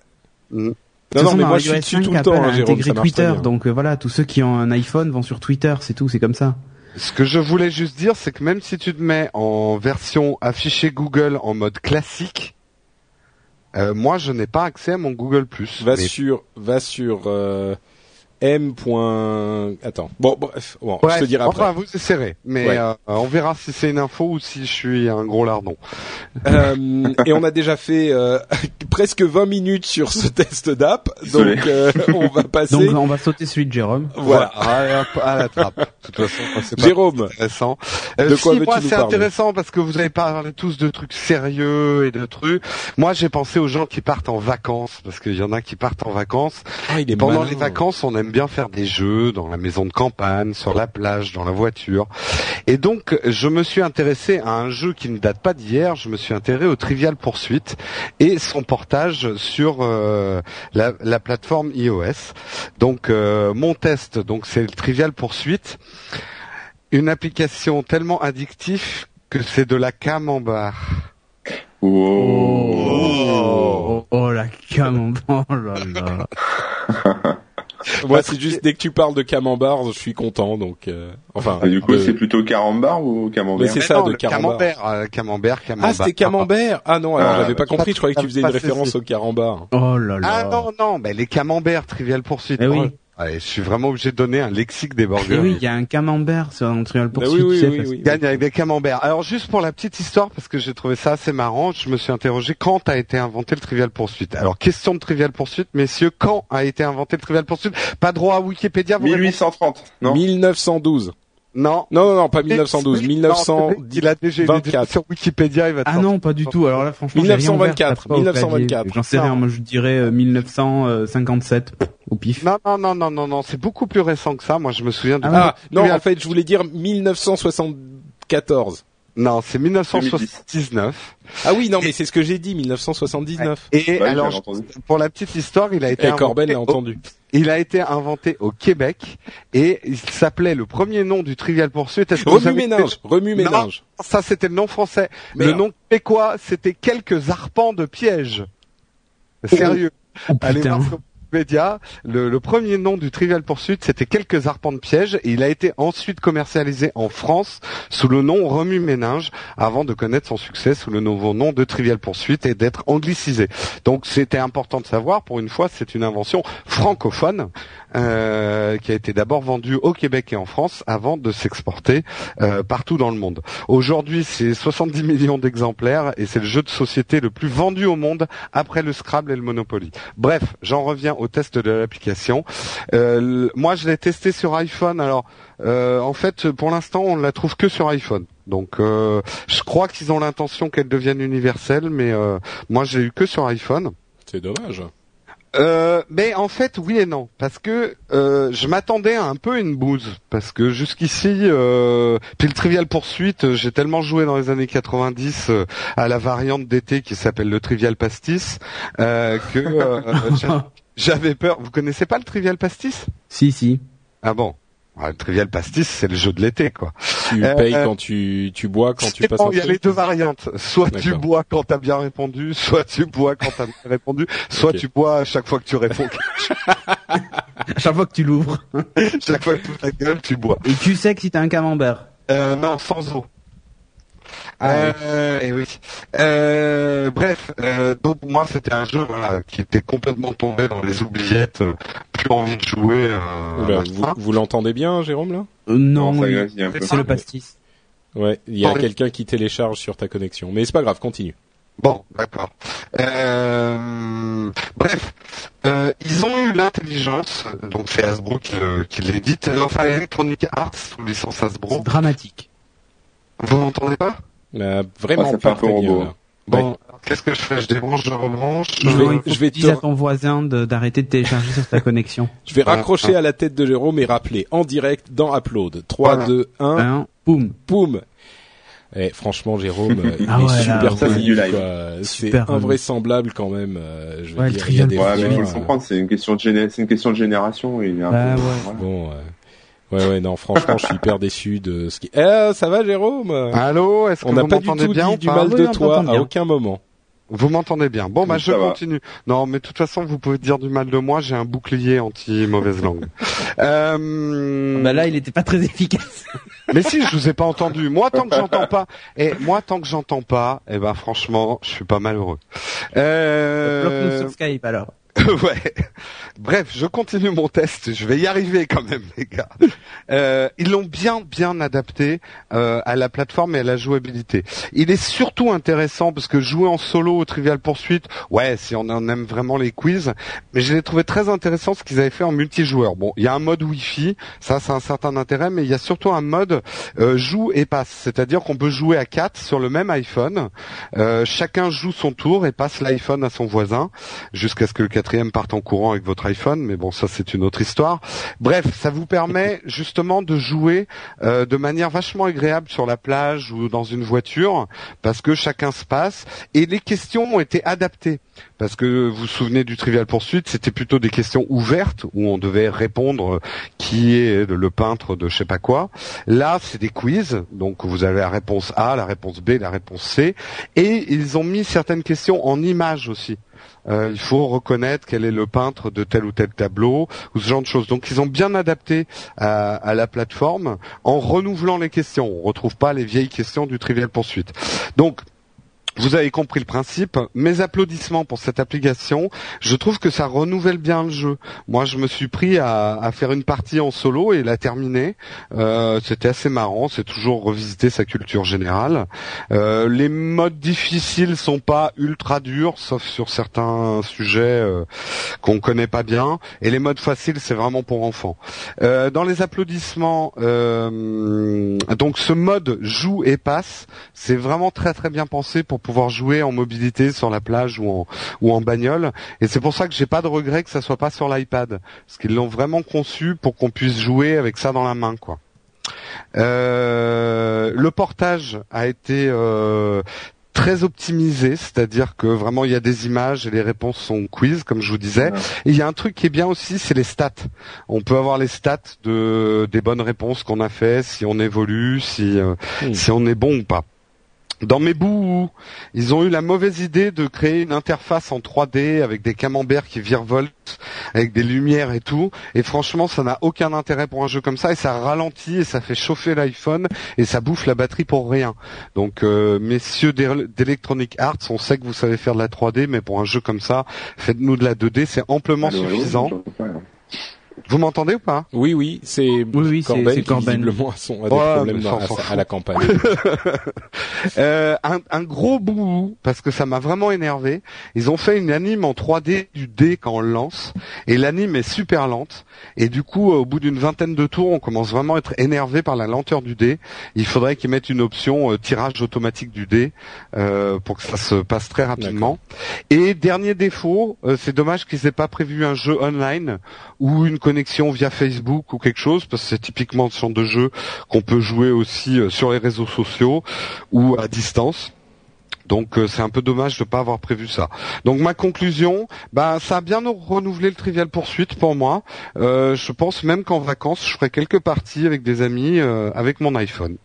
Mm. Non, non, mais moi je suis dessus tout le temps, hein, intégré Twitter, donc euh, voilà, tous ceux qui ont un iPhone vont sur Twitter, c'est tout, c'est comme ça. Ce que je voulais juste dire, c'est que même si tu te mets en version affichée Google en mode classique, euh, moi je n'ai pas accès à mon Google Plus. Va sur, va sur euh, M. Attends. Bon, bref, bon, je te dirai après. Enfin, vous serré, mais euh, on verra si c'est une info ou si je suis un gros lardon. Euh, et on a déjà fait euh, presque 20 minutes sur ce test d'app, donc euh, on va passer. Donc on va sauter celui de Jérôme. Voilà, voilà. à, la trappe. De toute façon, c'est Jérôme, intéressant. de quoi si, moi, c'est intéressant parce que vous avez parlé tous de trucs sérieux et de trucs. Moi, j'ai pensé aux gens qui partent en vacances parce qu'il y en a qui partent en vacances. Ah, il est pendant les vacances, on aime j'aime bien faire des jeux dans la maison de campagne, sur la plage, dans la voiture. Et donc, je me suis intéressé à un jeu qui ne date pas d'hier. Je me suis intéressé au Trivial Poursuite et son portage sur euh, la, la, plateforme iOS. Donc, euh, mon test, donc c'est le Trivial Poursuite, une application tellement addictive que c'est de la camembert. Oh, oh, oh, la camembert, oh là là. Moi, c'est juste dès que tu parles de camembert, je suis content. Donc, euh, enfin. du coup, c'est plutôt carambar ou camembert Mais c'est ça, de camembert. Euh, camembert, camembert, Ah, c'était camembert. Ah non, alors ah, j'avais pas compris. Je croyais que tu faisais une référence au carambar. Oh là là. Ah non, non, mais les camemberts, Trivial Poursuite. Eh oui. Allez, je suis vraiment obligé de donner un lexique des burgers. Et oui, il y a un camembert sur un trial pour oui, oui, oui, oui, gagne avec des camemberts. Alors juste pour la petite histoire, parce que j'ai trouvé ça assez marrant, je me suis interrogé quand a été inventé le Trivial Poursuite. Alors question de Trivial Poursuite, messieurs, quand a été inventé le Trivial Poursuite Pas droit à Wikipédia. Vous 1830. Non? 1912. Non. Non, non, non, pas 1912, 1924. Il a déjà sur Wikipédia, il va Ah non, pas du tout. Alors là, franchement, 1924, 1924. J'en sais rien, moi je dirais 1957 euh, au pif. Non, non, non, non, non, non, c'est beaucoup plus récent que ça. Moi, je me souviens de... Ah, non, en fait, je voulais dire 1974. Non, c'est 1979. Ah oui, non, mais c'est ce que j'ai dit, 1979. Et alors, pour la petite histoire, il a été. Et Corben l'a entendu. Il a été inventé au Québec et il s'appelait le premier nom du Trivial Pursuit. Remue ménage. Remue ménage. ça c'était le nom français. le nom québécois, c'était quelques arpents de piège. Sérieux. Oh, Allez voir Le, premier nom du Trivial Pursuit, c'était quelques arpents de piège, et il a été ensuite commercialisé en France sous le nom Remue Méninge, avant de connaître son succès sous le nouveau nom de Trivial Pursuit et d'être anglicisé. Donc c'était important de savoir, pour une fois, c'est une invention francophone, euh, qui a été d'abord vendu au Québec et en France avant de s'exporter euh, partout dans le monde. Aujourd'hui, c'est 70 millions d'exemplaires et c'est le jeu de société le plus vendu au monde après le Scrabble et le Monopoly. Bref, j'en reviens au test de l'application. Euh, moi, je l'ai testé sur iPhone. Alors, en fait, pour l'instant, on ne la trouve que sur iPhone. Donc, je crois qu'ils ont l'intention qu'elle devienne universelle, mais moi, j'ai eu que sur iPhone. C'est dommage. Euh, mais en fait, oui et non, parce que euh, je m'attendais à un peu une bouse, parce que jusqu'ici, euh, puis le Trivial Poursuite, euh, j'ai tellement joué dans les années 90 euh, à la variante d'été qui s'appelle le Trivial Pastis que j'avais peur. Vous connaissez pas le Trivial Pastis? Si, si. Ah bon? Le Trivial Pastis, c'est le jeu de l'été, quoi. Tu payes quand tu, tu bois, quand tu passes. Il y a les deux variantes. Soit tu bois quand t'as bien répondu, soit tu bois quand t'as bien répondu, soit tu bois à chaque fois que tu réponds. à chaque fois que tu l'ouvres. chaque fois que tu ta gueule, tu bois. Et tu sais que si t'as un camembert? Euh, non, sans eau. Euh, et oui. Euh, bref, euh, donc moi c'était un jeu voilà, qui était complètement tombé dans les oubliettes, euh, plus envie de jouer. Euh, ben, vous, vous l'entendez bien, Jérôme là? Non, non c'est le pastis. Ouais, il y a quelqu'un qui télécharge sur ta connexion, mais c'est pas grave, continue. Bon, d'accord. Euh, bref, euh, ils ont eu l'intelligence, donc c'est Hasbro qui, qui l'édite, enfin Electronic Arts sous licence Hasbro. Dramatique. Vous m'entendez pas? Euh, vraiment pas, très bien. Bon, qu'est-ce que je fais? Je débranche, je rebranche. Je vais, je vais dire à ton voisin d'arrêter de, télécharger sur ta connexion. Je vais raccrocher à la tête de Jérôme et rappeler en direct dans Upload. 3, 2, 1. 1. Boum. Boum. Eh, franchement, Jérôme, il ah est super live. C'est invraisemblable quand même. Euh, je veux ouais, dire, il y a des ouais, mais faut le comprendre, c'est une question de c'est une question de génération. Il est un bah, peu, ouais. Bon. Ouais ouais non franchement je suis hyper déçu de ce qui. Eh ça va Jérôme? Allô est-ce que on n'a pas du tout bien, dit du mal de toi à aucun moment. Vous m'entendez bien. Bon, bah je continue. Non, mais de toute façon, vous pouvez dire du mal de moi. J'ai un bouclier anti mauvaise langue. euh... Bah là, il était pas très efficace. mais si, je vous ai pas entendu. Moi, tant que j'entends pas, et moi, tant que j'entends pas, eh ben franchement, je suis pas malheureux. Euh... sur Skype alors. ouais. Bref, je continue mon test. Je vais y arriver quand même, les gars. Euh, ils l'ont bien, bien adapté euh, à la plateforme et à la jouabilité. Il est surtout intéressant parce que jouer en solo au Trivial Poursuite, ouais, si on en aime vraiment les quiz, mais je l'ai trouvé très intéressant ce qu'ils avaient fait en multijoueur. Bon, il y a un mode Wi-Fi, ça, c'est un certain intérêt, mais il y a surtout un mode euh, joue et passe, c'est-à-dire qu'on peut jouer à quatre sur le même iPhone. Euh, chacun joue son tour et passe l'iPhone à son voisin jusqu'à ce que le quatrième partent en courant avec votre iPhone, mais bon, ça c'est une autre histoire. Bref, ça vous permet justement de jouer euh, de manière vachement agréable sur la plage ou dans une voiture, parce que chacun se passe et les questions ont été adaptées. Parce que vous vous souvenez du Trivial Poursuite, c'était plutôt des questions ouvertes où on devait répondre euh, qui est le peintre de je sais pas quoi. Là, c'est des quiz, donc vous avez la réponse A, la réponse B, la réponse C, et ils ont mis certaines questions en images aussi. Euh, il faut reconnaître quel est le peintre de tel ou tel tableau ou ce genre de choses. Donc ils ont bien adapté à, la plateforme en renouvelant les questions. On retrouve pas les vieilles questions du Trivial Poursuite. Donc vous avez compris le principe. Mes applaudissements pour cette application. Je trouve que ça renouvelle bien le jeu. Moi, je me suis pris à, faire une partie en solo et la terminer. Euh, C'était assez marrant. C'est toujours revisiter sa culture générale. Euh, les modes difficiles sont pas ultra durs, sauf sur certains sujets euh, qu'on connaît pas bien. Et les modes faciles, c'est vraiment pour enfants. Euh, dans les applaudissements, euh, donc ce mode joue et passe, c'est vraiment très très bien pensé pour pouvoir jouer en mobilité sur la plage ou en, ou en bagnole. Et c'est pour ça que j'ai pas de regret que ça soit pas sur l'iPad, parce qu'ils l'ont vraiment conçu pour qu'on puisse jouer avec ça dans la main, quoi. Euh, le portage a été euh, très optimisé, c'est-à-dire que vraiment il y a des images et les réponses sont quiz, comme je vous disais. Et il y a un truc qui est bien aussi, c'est les stats. On peut avoir les stats de des bonnes réponses qu'on a fait, si on évolue, si euh, si on est bon ou pas. Dans mes bouts, ils ont eu la mauvaise idée de créer une interface en 3D avec des camemberts qui virevoltent, avec des lumières et tout. Et franchement, ça n'a aucun intérêt pour un jeu comme ça. Et ça ralentit et ça fait chauffer l'iPhone et ça bouffe la batterie pour rien. Donc, euh, messieurs d'Electronic Arts, on sait que vous savez faire de la 3D, mais pour un jeu comme ça, faites-nous de la 2D, c'est amplement suffisant. Vous m'entendez ou pas? Oui, oui, c'est oui, oui, Corben qui visiblement a, son, a des problèmes dans, à, à, la campagne. euh, un, un, gros bout parce que ça m'a vraiment énervé. Ils ont fait une anime en 3D du dé quand on le lance et l'anime est super lente et du coup au bout d'une vingtaine de tours on commence vraiment à être énervé par la lenteur du dé. Il faudrait qu'ils mettent une option euh, tirage automatique du dé euh, pour que ça se passe très rapidement. Et dernier défaut, euh, c'est dommage qu'ils aient pas prévu un jeu online ou une connexion via Facebook ou quelque chose, parce que c'est typiquement le genre de jeu qu'on peut jouer aussi euh, sur les réseaux sociaux ou à distance. Donc euh, c'est un peu dommage de ne pas avoir prévu ça. Donc ma conclusion, bah ça a bien renouvelé le Trivial Poursuite pour moi. Euh, je pense même qu'en vacances, je ferai quelques parties avec des amis avec mon iPhone.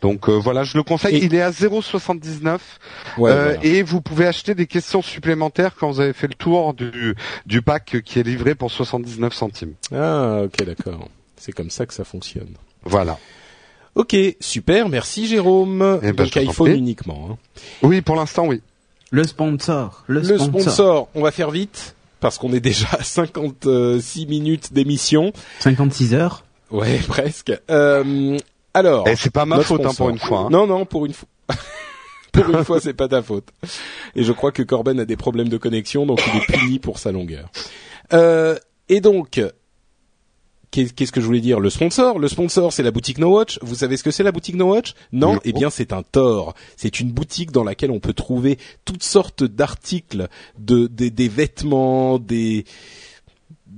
Donc voilà, je le conseille. Il est à 0,79 et vous pouvez acheter des questions supplémentaires quand vous avez fait le tour du, du pack qui est livré pour 79 centimes. Ah ok d'accord. C'est comme ça que ça fonctionne. Voilà. Ok, super, merci Jérôme. Eh ben, Donc iPhone uniquement. Hein. Oui, pour l'instant, oui. Le sponsor. Le, le sponsor. On va faire vite parce qu'on est déjà à 56 minutes d'émission. 56 heures. Ouais, presque. Euh, alors. Et eh, c'est pas ma faute hein, pour une fois. Hein. Non, non, pour une fois. pour une fois, c'est pas ta faute. Et je crois que Corben a des problèmes de connexion, donc il est puni pour sa longueur. Euh, et donc, qu'est-ce que je voulais dire? Le sponsor, le sponsor, c'est la boutique No Watch? Vous savez ce que c'est la boutique No Watch? Non, eh bien c'est un tort. C'est une boutique dans laquelle on peut trouver toutes sortes d'articles, de, des vêtements, des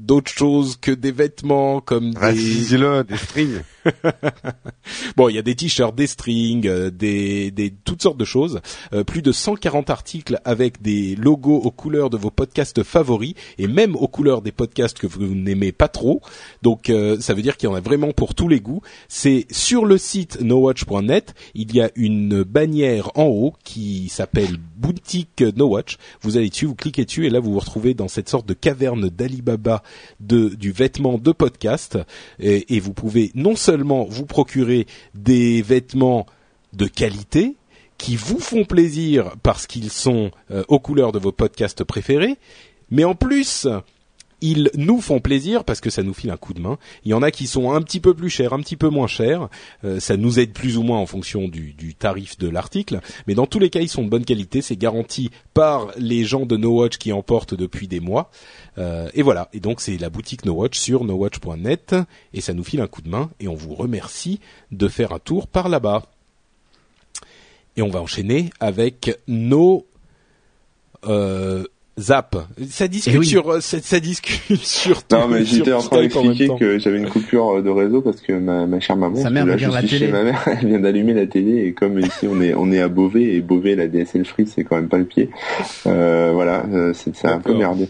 d'autres choses que des vêtements comme des des strings. bon, il y a des t-shirts, des strings, euh, des, des toutes sortes de choses. Euh, plus de 140 articles avec des logos aux couleurs de vos podcasts favoris et même aux couleurs des podcasts que vous n'aimez pas trop. Donc, euh, ça veut dire qu'il y en a vraiment pour tous les goûts. C'est sur le site nowatch.net. Il y a une bannière en haut qui s'appelle boutique No Watch. Vous allez dessus, vous cliquez dessus et là vous vous retrouvez dans cette sorte de caverne d'Alibaba de du vêtement de podcast. Et, vous pouvez non seulement vous procurer des vêtements de qualité qui vous font plaisir parce qu'ils sont euh, aux couleurs de vos podcasts préférés, mais en plus ils nous font plaisir parce que ça nous file un coup de main. Il y en a qui sont un petit peu plus chers, un petit peu moins chers. Euh, ça nous aide plus ou moins en fonction du, du tarif de l'article. Mais dans tous les cas, ils sont de bonne qualité. C'est garanti par les gens de No Watch qui en portent depuis des mois. Euh, et voilà. Et donc c'est la boutique No Watch sur nowatch.net et ça nous file un coup de main. Et on vous remercie de faire un tour par là-bas. Et on va enchaîner avec nos euh, Zap. Ça discute Eh oui. sur, euh, ça, ça discute sur. Non, mais j'étais en train d'expliquer que j'avais une coupure de réseau parce que ma, ma chère maman, Sa mère là, je la télé. ma mère, elle vient d'allumer la télé et comme ici on est on est à Beauvais et Beauvais la DSL free c'est quand même pas le pied. Euh, voilà, euh, c'est ça a un peu merdé.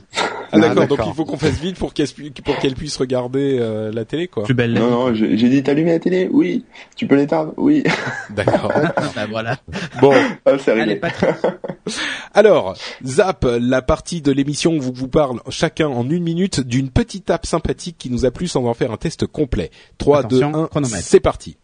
Ah d'accord, Ah, donc il faut qu'on fasse vite pour qu'elle pour qu'elle puisse regarder euh, la télé quoi. Plus belle. Non non, j'ai j'ai dit t'allumer la télé, oui. Tu peux l'éteindre, oui. D'accord. bah voilà. bon, Ah, c'est Allez, alors Zap, la partie de l'émission où vous parle chacun en une minute d'une petite app sympathique qui nous a plu sans en faire un test complet. 3, Attention, 2, 1, chronomètre. c'est parti.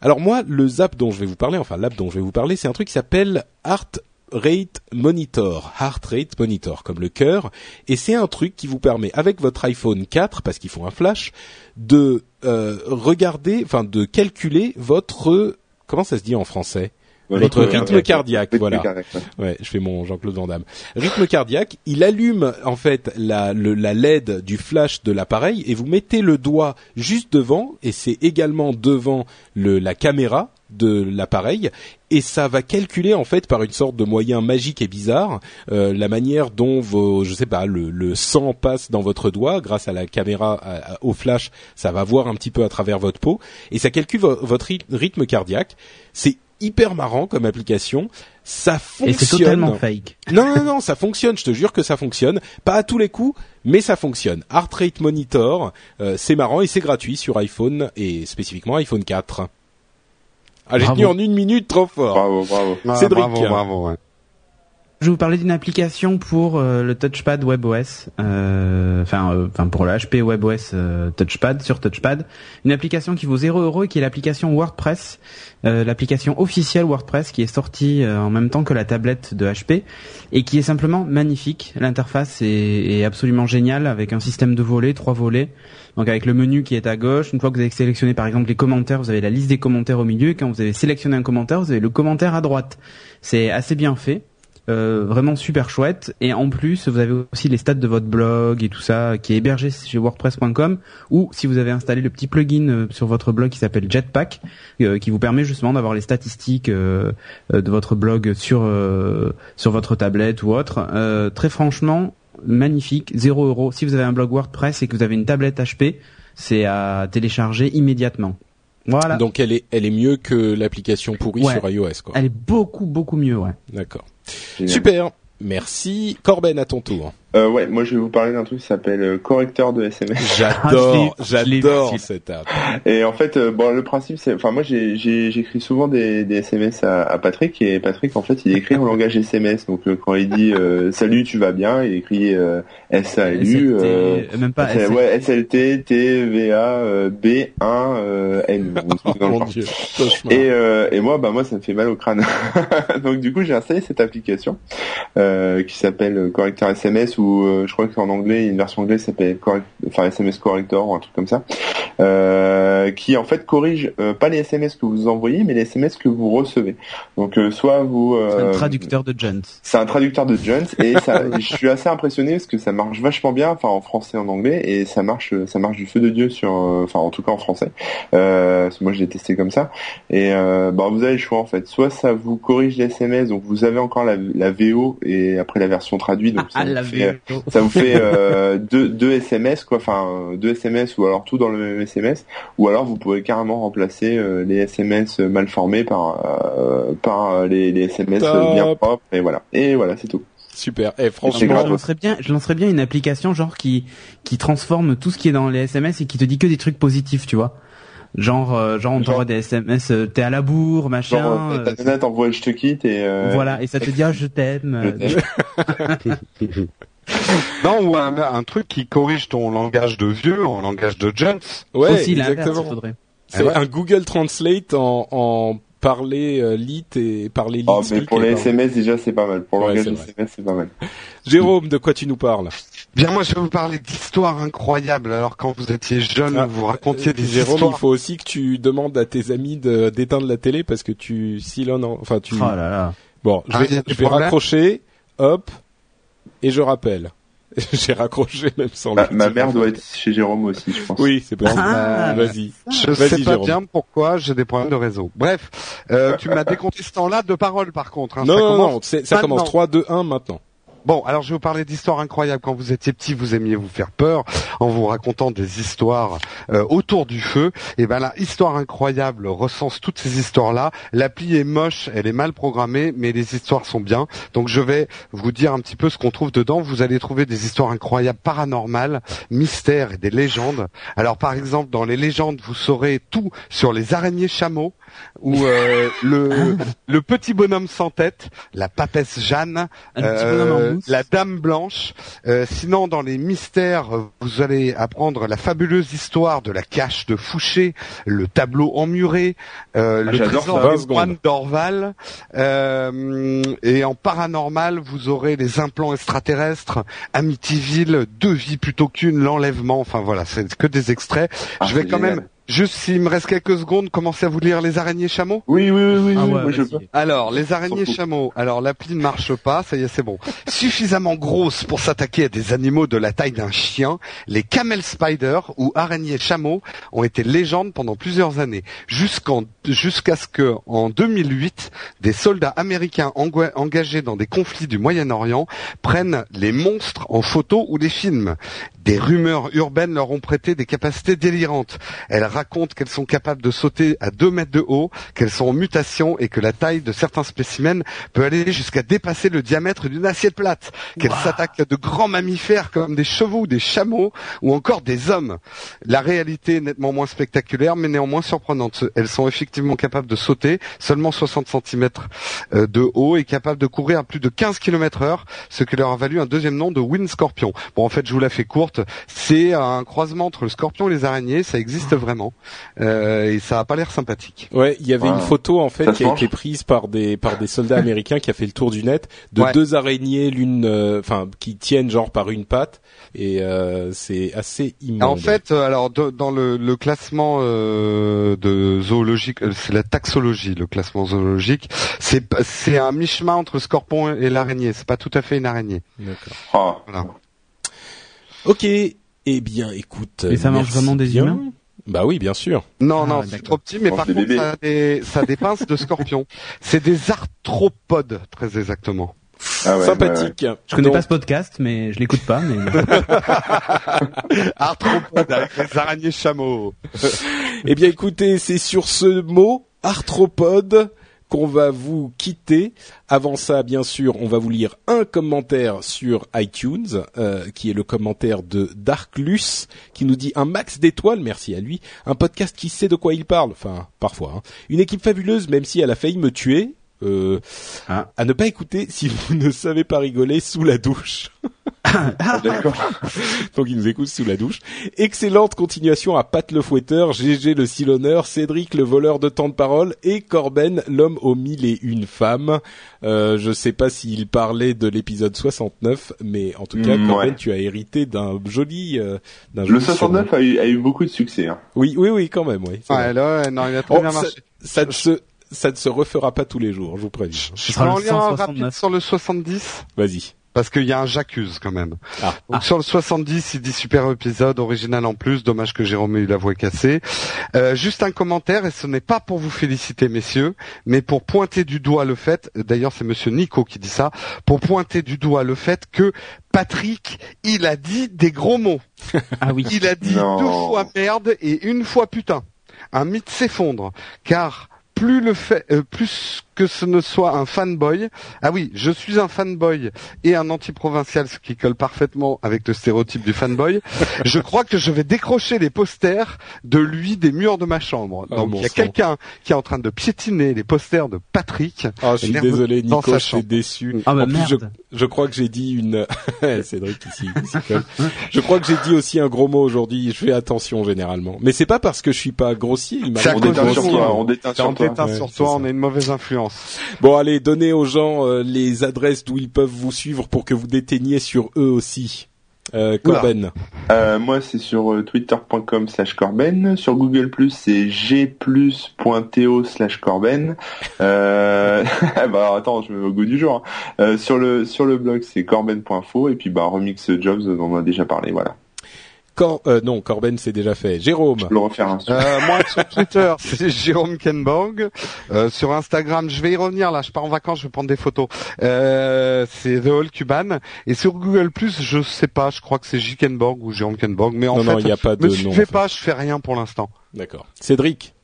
Alors moi, le Zap dont je vais vous parler, enfin l'app dont je vais vous parler, c'est un truc qui s'appelle Heart Rate Monitor, Heart Rate Monitor, comme le cœur, et c'est un truc qui vous permet, avec votre iPhone 4, parce qu'ils font un flash, de euh, regarder, enfin de calculer votre, comment ça se dit en français? Votre rythme cardiaque, Rythme voilà. cardiaque, ouais. Ouais, je fais mon Jean-Claude Van Damme. Rythme cardiaque, il allume en fait la, le- la LED du flash de l'appareil et vous mettez le doigt juste devant et c'est également devant le, la caméra de l'appareil et ça va calculer en fait par une sorte de moyen magique et bizarre euh, la manière dont vos je sais pas le, le sang passe dans votre doigt grâce à la caméra à- à- au flash ça va voir un petit peu à travers votre peau et ça calcule vo- votre ryth- rythme cardiaque c'est hyper marrant comme application ça Et fonctionne c'est totalement fake. non, non, non, ça fonctionne. Je te jure que ça fonctionne. Pas à tous les coups, mais ça fonctionne. Heart Rate Monitor, euh, c'est marrant et c'est gratuit sur iPhone et spécifiquement iPhone 4. Ah, j'ai tenu en une minute trop fort. Bravo, bravo. Ah, Cédric. Bravo, bravo. ouais. Je vais vous parler d'une application pour euh, le touchpad WebOS, euh, enfin, euh, pour le HP WebOS euh, touchpad sur touchpad, une application qui vaut 0 euros et qui est l'application WordPress, euh, l'application officielle WordPress qui est sortie en même temps que la tablette de HP et qui est simplement magnifique. L'interface est, est absolument géniale avec un système de volets, trois volets. Donc avec le menu qui est à gauche, une fois que vous avez sélectionné par exemple les commentaires, vous avez la liste des commentaires au milieu. Et quand vous avez sélectionné un commentaire, vous avez le commentaire à droite. C'est assez bien fait. Euh, vraiment super chouette. Et en plus vous avez aussi les stats de votre blog et tout ça qui est hébergé chez wordpress.com ou si vous avez installé le petit plugin euh, sur votre blog qui s'appelle Jetpack euh, qui vous permet justement d'avoir les statistiques euh, euh, de votre blog sur euh, sur votre tablette ou autre. Euh, très franchement magnifique. 0 euros si vous avez un blog WordPress et que vous avez une tablette HP c'est à télécharger immédiatement. Voilà. Donc elle est, elle est mieux que l'application pourrie Ouais. sur iOS, quoi. elle est beaucoup beaucoup mieux ouais. D'accord. Super. Merci. Corben, à ton tour. Euh, ouais, moi je vais vous parler d'un truc qui s'appelle euh, correcteur de SMS. J'adore, Ah, j'adore cette app. Et en fait, euh, bon, le principe, c'est, enfin, moi, j'ai, j'ai, j'écris souvent des, des SMS à, à Patrick et Patrick, en fait, il écrit en langage SMS. Donc, euh, quand il dit euh, salut, tu vas bien, il écrit euh, SALU, euh, SLT, même pas SLT. ouais, SLT, TVA, euh, B1, euh, N. Oh. Et, euh, et moi, bah moi, ça me fait mal au crâne. Donc du coup, j'ai installé cette application euh, qui s'appelle Correcteur SMS ou euh, je crois qu'en anglais, une version anglaise s'appelle correct, enfin SMS Corrector ou un truc comme ça, euh, qui en fait corrige euh, pas les SMS que vous envoyez, mais les SMS que vous recevez. Donc euh, soit vous C'est un euh, traducteur de Jones. c'est un traducteur de Jones et ça, je suis assez impressionné parce que ça marche vachement bien, enfin en français et en anglais et ça marche, ça marche du feu de dieu sur, euh, enfin en tout cas en français. Euh, parce que moi je l'ai testé comme ça et euh, bah vous avez le choix en fait. Soit ça vous corrige les SMS, donc vous avez encore la, la VO et après la version traduite, donc ça Ah, la fait, VO. Ça vous fait euh, deux, deux SMS quoi, enfin euh, deux SMS ou alors tout dans le même SMS, ou alors vous pouvez carrément remplacer euh, les SMS mal formés par euh, par les, les SMS Top. bien propres et voilà. Et voilà, c'est tout. Super. C'est franchement, je lancerais bien, je lancerais bien une application genre qui qui transforme tout ce qui est dans les SMS et qui te dit que des trucs positifs, tu vois. Genre, euh, genre on t'envoie des SMS, euh, t'es à la bourre, machin. Genre, euh, euh, t'envoie je te quitte et euh, voilà, et ça te dit ah, je t'aime. Je euh. Non, ou un, un truc qui corrige ton langage de vieux en langage de Jones. ouais, aussi exactement. C'est Ah ouais. un Google Translate en, en parler euh, lit et parler lit. Oh, mais pour les. SMS déjà c'est pas mal. Pour Ouais, l'engagement. SMS c'est pas mal. Jérôme, de quoi tu nous parles? Bien, moi, je vais vous parler d'histoires incroyables. Alors, quand vous étiez jeune, Ah, vous racontiez des Jérôme, histoires. il faut aussi que tu demandes à tes amis de- d'éteindre la télé parce que tu silonnes. en- Enfin, tu. Oh là là. Bon, je Ah, vais, il y a des je vais raccrocher. Hop, et je rappelle. J'ai raccroché même sans. Ma, le ma mère doit être chez Jérôme aussi je pense. Oui, c'est possible. Ah, Vas-y. Je Vas-y, sais pas Jérôme. bien pourquoi j'ai des problèmes de réseau. Bref, euh, tu m'as décompté ce temps-là de parole, par contre. hein. Non, Ça non, commence non, ça maintenant. commence 3, 2, 1 maintenant. Bon, alors je vais vous parler d'histoires incroyables. Quand vous étiez petit, vous aimiez vous faire peur en vous racontant des histoires euh, autour du feu. Et ben là, histoire incroyable recense toutes ces histoires-là. L'appli est moche, elle est mal programmée, mais les histoires sont bien. Donc je vais vous dire un petit peu ce qu'on trouve dedans. Vous allez trouver des histoires incroyables, paranormales, mystères et des légendes. Alors par exemple, dans les légendes, vous saurez tout sur les araignées chameaux ou euh, le, le petit bonhomme sans tête, la papesse Jeanne, Un petit bonhomme en euh, la dame blanche. Euh, sinon, dans les mystères, vous allez apprendre la fabuleuse histoire de la cache de Fouché, le tableau emmuré, euh, Ah, le trésor des 20 secondes. moines d'Orval. Euh, et en paranormal, vous aurez les implants extraterrestres, Amityville, deux vies plutôt qu'une, l'enlèvement. Enfin voilà, c'est que des extraits. Ah, Je vais quand génial. même, juste s'il me reste quelques secondes, commencer à vous lire les araignées chameaux. Oui, oui, oui, oui, Ah ouais, je peux. Alors, les araignées chameaux. Alors, l'appli ne marche pas, ça y est, c'est bon. Suffisamment grosses pour s'attaquer à des animaux de la taille d'un chien, les camel spiders ou araignées chameaux ont été légendes pendant plusieurs années, jusqu'en jusqu'à ce que, en 2008, des soldats américains engagés dans des conflits du Moyen-Orient prennent les monstres en photo ou des films. Des rumeurs urbaines leur ont prêté des capacités délirantes. Elles racontent qu'elles sont capables de sauter à 2 mètres de haut, qu'elles sont en mutation et que la taille de certains spécimens peut aller jusqu'à dépasser le diamètre d'une assiette plate. Qu'elles s'attaquent à de grands mammifères comme des chevaux, des chameaux ou encore des hommes. La réalité est nettement moins spectaculaire mais néanmoins surprenante. Elles sont effectivement capables de sauter seulement 60 cm de haut et capables de courir à plus de 15 km heure, ce qui leur a valu un deuxième nom de Wind Scorpion. Bon, en fait, je vous la fais courte. C'est un croisement entre le scorpion et les araignées. Ça existe vraiment. Euh, et ça a pas l'air sympathique. Ouais, il y avait une photo en fait Ça qui a été prise par des par des soldats américains qui a fait le tour du net de Ouais. deux araignées, l'une, euh, enfin, qui tiennent genre par une patte et euh, c'est assez immonde. En fait, alors de- dans le, le classement euh, de zoologique, c'est la taxologie, le classement zoologique. C'est c'est un mi-chemin entre le scorpion et l'araignée. C'est pas tout à fait une araignée. D'accord. Ah. Voilà. Ok. Eh bien, écoute. Et ça merci vraiment des bien. humains? Bah oui, bien sûr. Non, Ah, non, ouais, c'est trop petit, mais Mange par contre, ça des, ça pinces de scorpion. C'est des arthropodes, très exactement. Ah ouais, ouais, ouais. Sympathique. Je connais Donc, pas ce podcast, mais je l'écoute pas. Mais Arthropodes avec les araignées chameaux. Eh bien, écoutez, c'est sur ce mot arthropode qu'on va vous quitter. Avant ça, bien sûr, on va vous lire un commentaire sur iTunes, euh, qui est le commentaire de Darklus, qui nous dit un max d'étoiles, merci à lui, un podcast qui sait de quoi il parle, enfin, parfois, hein. une équipe fabuleuse, même si elle a failli me tuer, euh, Ah. à ne pas écouter si vous ne savez pas rigoler sous la douche. Ah, D'accord. Donc il nous écoute sous la douche. Excellente continuation à Pat le fouetteur, GG le silonneur, Cédric le voleur de temps de parole et Corben l'homme aux mille et une femmes. Euh, je sais pas s'il parlait de l'épisode 69, mais en tout cas Mm, Corben ouais. tu as hérité d'un joli, euh, d'un Le joli 69 a eu, a eu beaucoup de succès. Hein. Oui, oui, oui, quand même, oui. vrai. Ouais, là, non, il a très Oh, bien ça, marché. ça ne se, ça ne se refera pas tous les jours, je vous préviens. Je peux en le lire un 169. rapide sur le 70 Vas-y. parce qu'il y a un j'accuse quand même. Ah. Donc sur le 70, il dit super épisode, original en plus, dommage que Jérôme ait eu la voix cassée. Euh, juste un commentaire, et ce n'est pas pour vous féliciter messieurs, mais pour pointer du doigt le fait, d'ailleurs c'est monsieur Nico qui dit ça, pour pointer du doigt le fait que Patrick, il a dit des gros mots. ah oui. Il a dit Non. deux fois merde et une fois putain. Un mythe s'effondre, car plus le fait, euh, plus que ce ne soit un fanboy. Ah oui, je suis un fanboy et un anti-provincial, ce qui colle parfaitement avec le stéréotype du fanboy. je crois que je vais décrocher les posters de lui des murs de ma chambre. Ah, Donc bon il y a quelqu'un qui est en train de piétiner les posters de Patrick. Ah, je suis désolé, Nico, je suis déçu. Ah bah En plus, je, merde. je crois que j'ai dit une. Cédric ici. ici colle. Je crois que j'ai dit aussi un gros mot aujourd'hui. Je fais attention généralement, mais c'est pas parce que je suis pas grossier. Il m'a On déteint sur toi. On déteint On sur toi. on est une mauvaise influence. Bon, allez, donnez aux gens euh, les adresses d'où ils peuvent vous suivre pour que vous déteigniez sur eux aussi. Euh, Corben. Euh, moi, c'est sur twitter.com slash corben. Sur Google+, c'est gplus.to slash corben. Euh... bah, attends, je me mets au goût du jour. hein. Sur le sur le blog, c'est corben.info. Et puis, bah, Remix Jobs, on en a déjà parlé, voilà. Cor euh, non, Corben c'est déjà fait. Jérôme. Je peux le refaire. hein. Euh, moi sur Twitter, c'est Jérôme Kenborg. Euh, sur Instagram, je vais y revenir là. Je pars en vacances, je vais prendre des photos. Euh, c'est The All Cuban. Et sur Google Plus, je sais pas. Je crois que c'est J Kenborg ou Jérôme Kenborg. Mais en non, fait, non, il n'y a pas de me nom. en fait. pas. Je fais rien pour l'instant. D'accord. Cédric.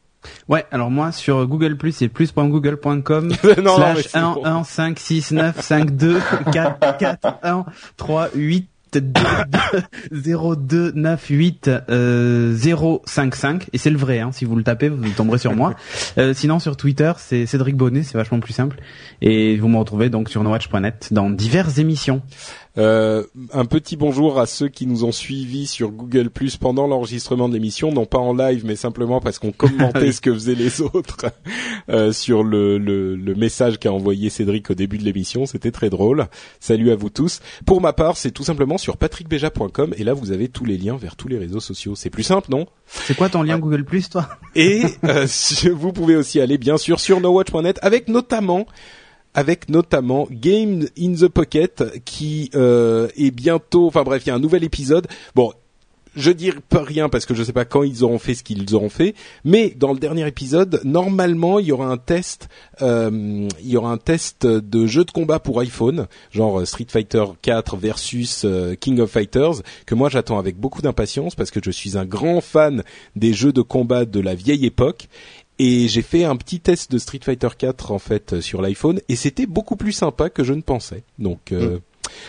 Ouais, alors moi sur Google Plus c'est plus.google.com non, non, mais slash c'est 1 bon. 1 5 6 9 5 2 4 4 1 3 8 2 0 2 9 8 euh, 0 5 5 et c'est le vrai hein, si vous le tapez vous tomberez sur moi. Euh, sinon sur Twitter c'est Cédric Bonnet, c'est vachement plus simple et vous me retrouvez donc sur nowatch.net dans diverses émissions. Euh, un petit bonjour à ceux qui nous ont suivis sur Google Plus pendant l'enregistrement de l'émission, non pas en live, mais simplement parce qu'on commentait ce que faisaient les autres euh, sur le, le, le message qu'a envoyé Cédric au début de l'émission. C'était très drôle. Salut à vous tous. Pour ma part, c'est tout simplement sur patrickbeja.com et là vous avez tous les liens vers tous les réseaux sociaux. C'est plus simple, non? C'est quoi ton lien Google Plus toi? Et euh, vous pouvez aussi aller bien sûr sur nowatch.net avec notamment avec notamment Game in the Pocket qui euh, est bientôt enfin bref, il y a un nouvel épisode. Bon, je dis pas rien parce que je sais pas quand ils auront fait ce qu'ils auront fait, mais dans le dernier épisode, normalement, il y aura un test euh, il y aura un test de jeu de combat pour iPhone, genre Street Fighter 4 versus euh, King of Fighters que moi j'attends avec beaucoup d'impatience parce que je suis un grand fan des jeux de combat de la vieille époque et j'ai fait un petit test de Street Fighter 4 en fait euh, sur l'iPhone et c'était beaucoup plus sympa que je ne pensais. Donc euh,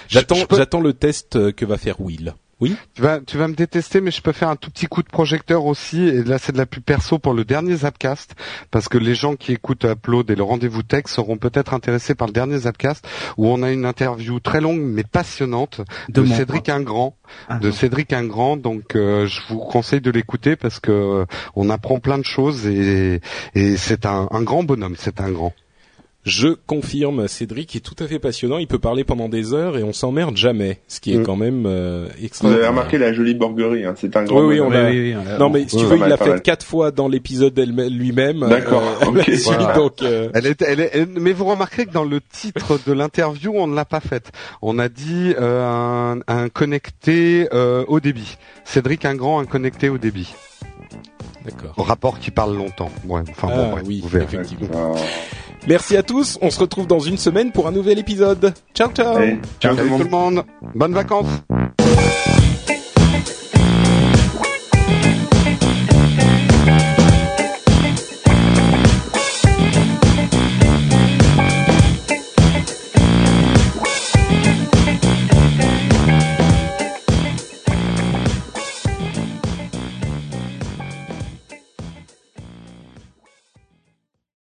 j'attends peux- j'attends le test euh, que va faire Will. Oui. Tu vas, tu vas me détester, mais je peux faire un tout petit coup de projecteur aussi. Et là, c'est de la pub perso pour le dernier Zapcast, parce que les gens qui écoutent Upload et le rendez-vous tech seront peut-être intéressés par le dernier Zapcast, où on a une interview très longue mais passionnante de, Cédric Ingrand, Ah, de non. Cédric Ingrand. Donc, euh, je vous conseille de l'écouter parce que euh, on apprend plein de choses et, et c'est un, un grand bonhomme. C'est un grand. Je confirme, Cédric est tout à fait passionnant. Il peut parler pendant des heures et on s'emmerde jamais, ce qui est Mm. quand même euh, Vous avez extraordinaire. remarqué la jolie borguerie, hein. c'est un grand. Oui, oui, on Oui, oui, oui, l'a- Non, mais si tu veux, il l'a fait quatre fois dans l'épisode lui-même. D'accord, Euh, voilà. donc, euh, Elle est, elle est- elle- mais vous remarquerez que dans le titre de l'interview, on ne l'a pas faite. On a dit euh, un, un connecté euh, au débit. Cédric Ingrand, un connecté au débit. D'accord. Rapport qui parle longtemps. Ouais, enfin Ah, bon, bref, oui, vous verrez. effectivement. Merci à tous. On se retrouve dans une semaine pour un nouvel épisode. Ciao, ciao. ciao tout le monde. Bonnes vacances.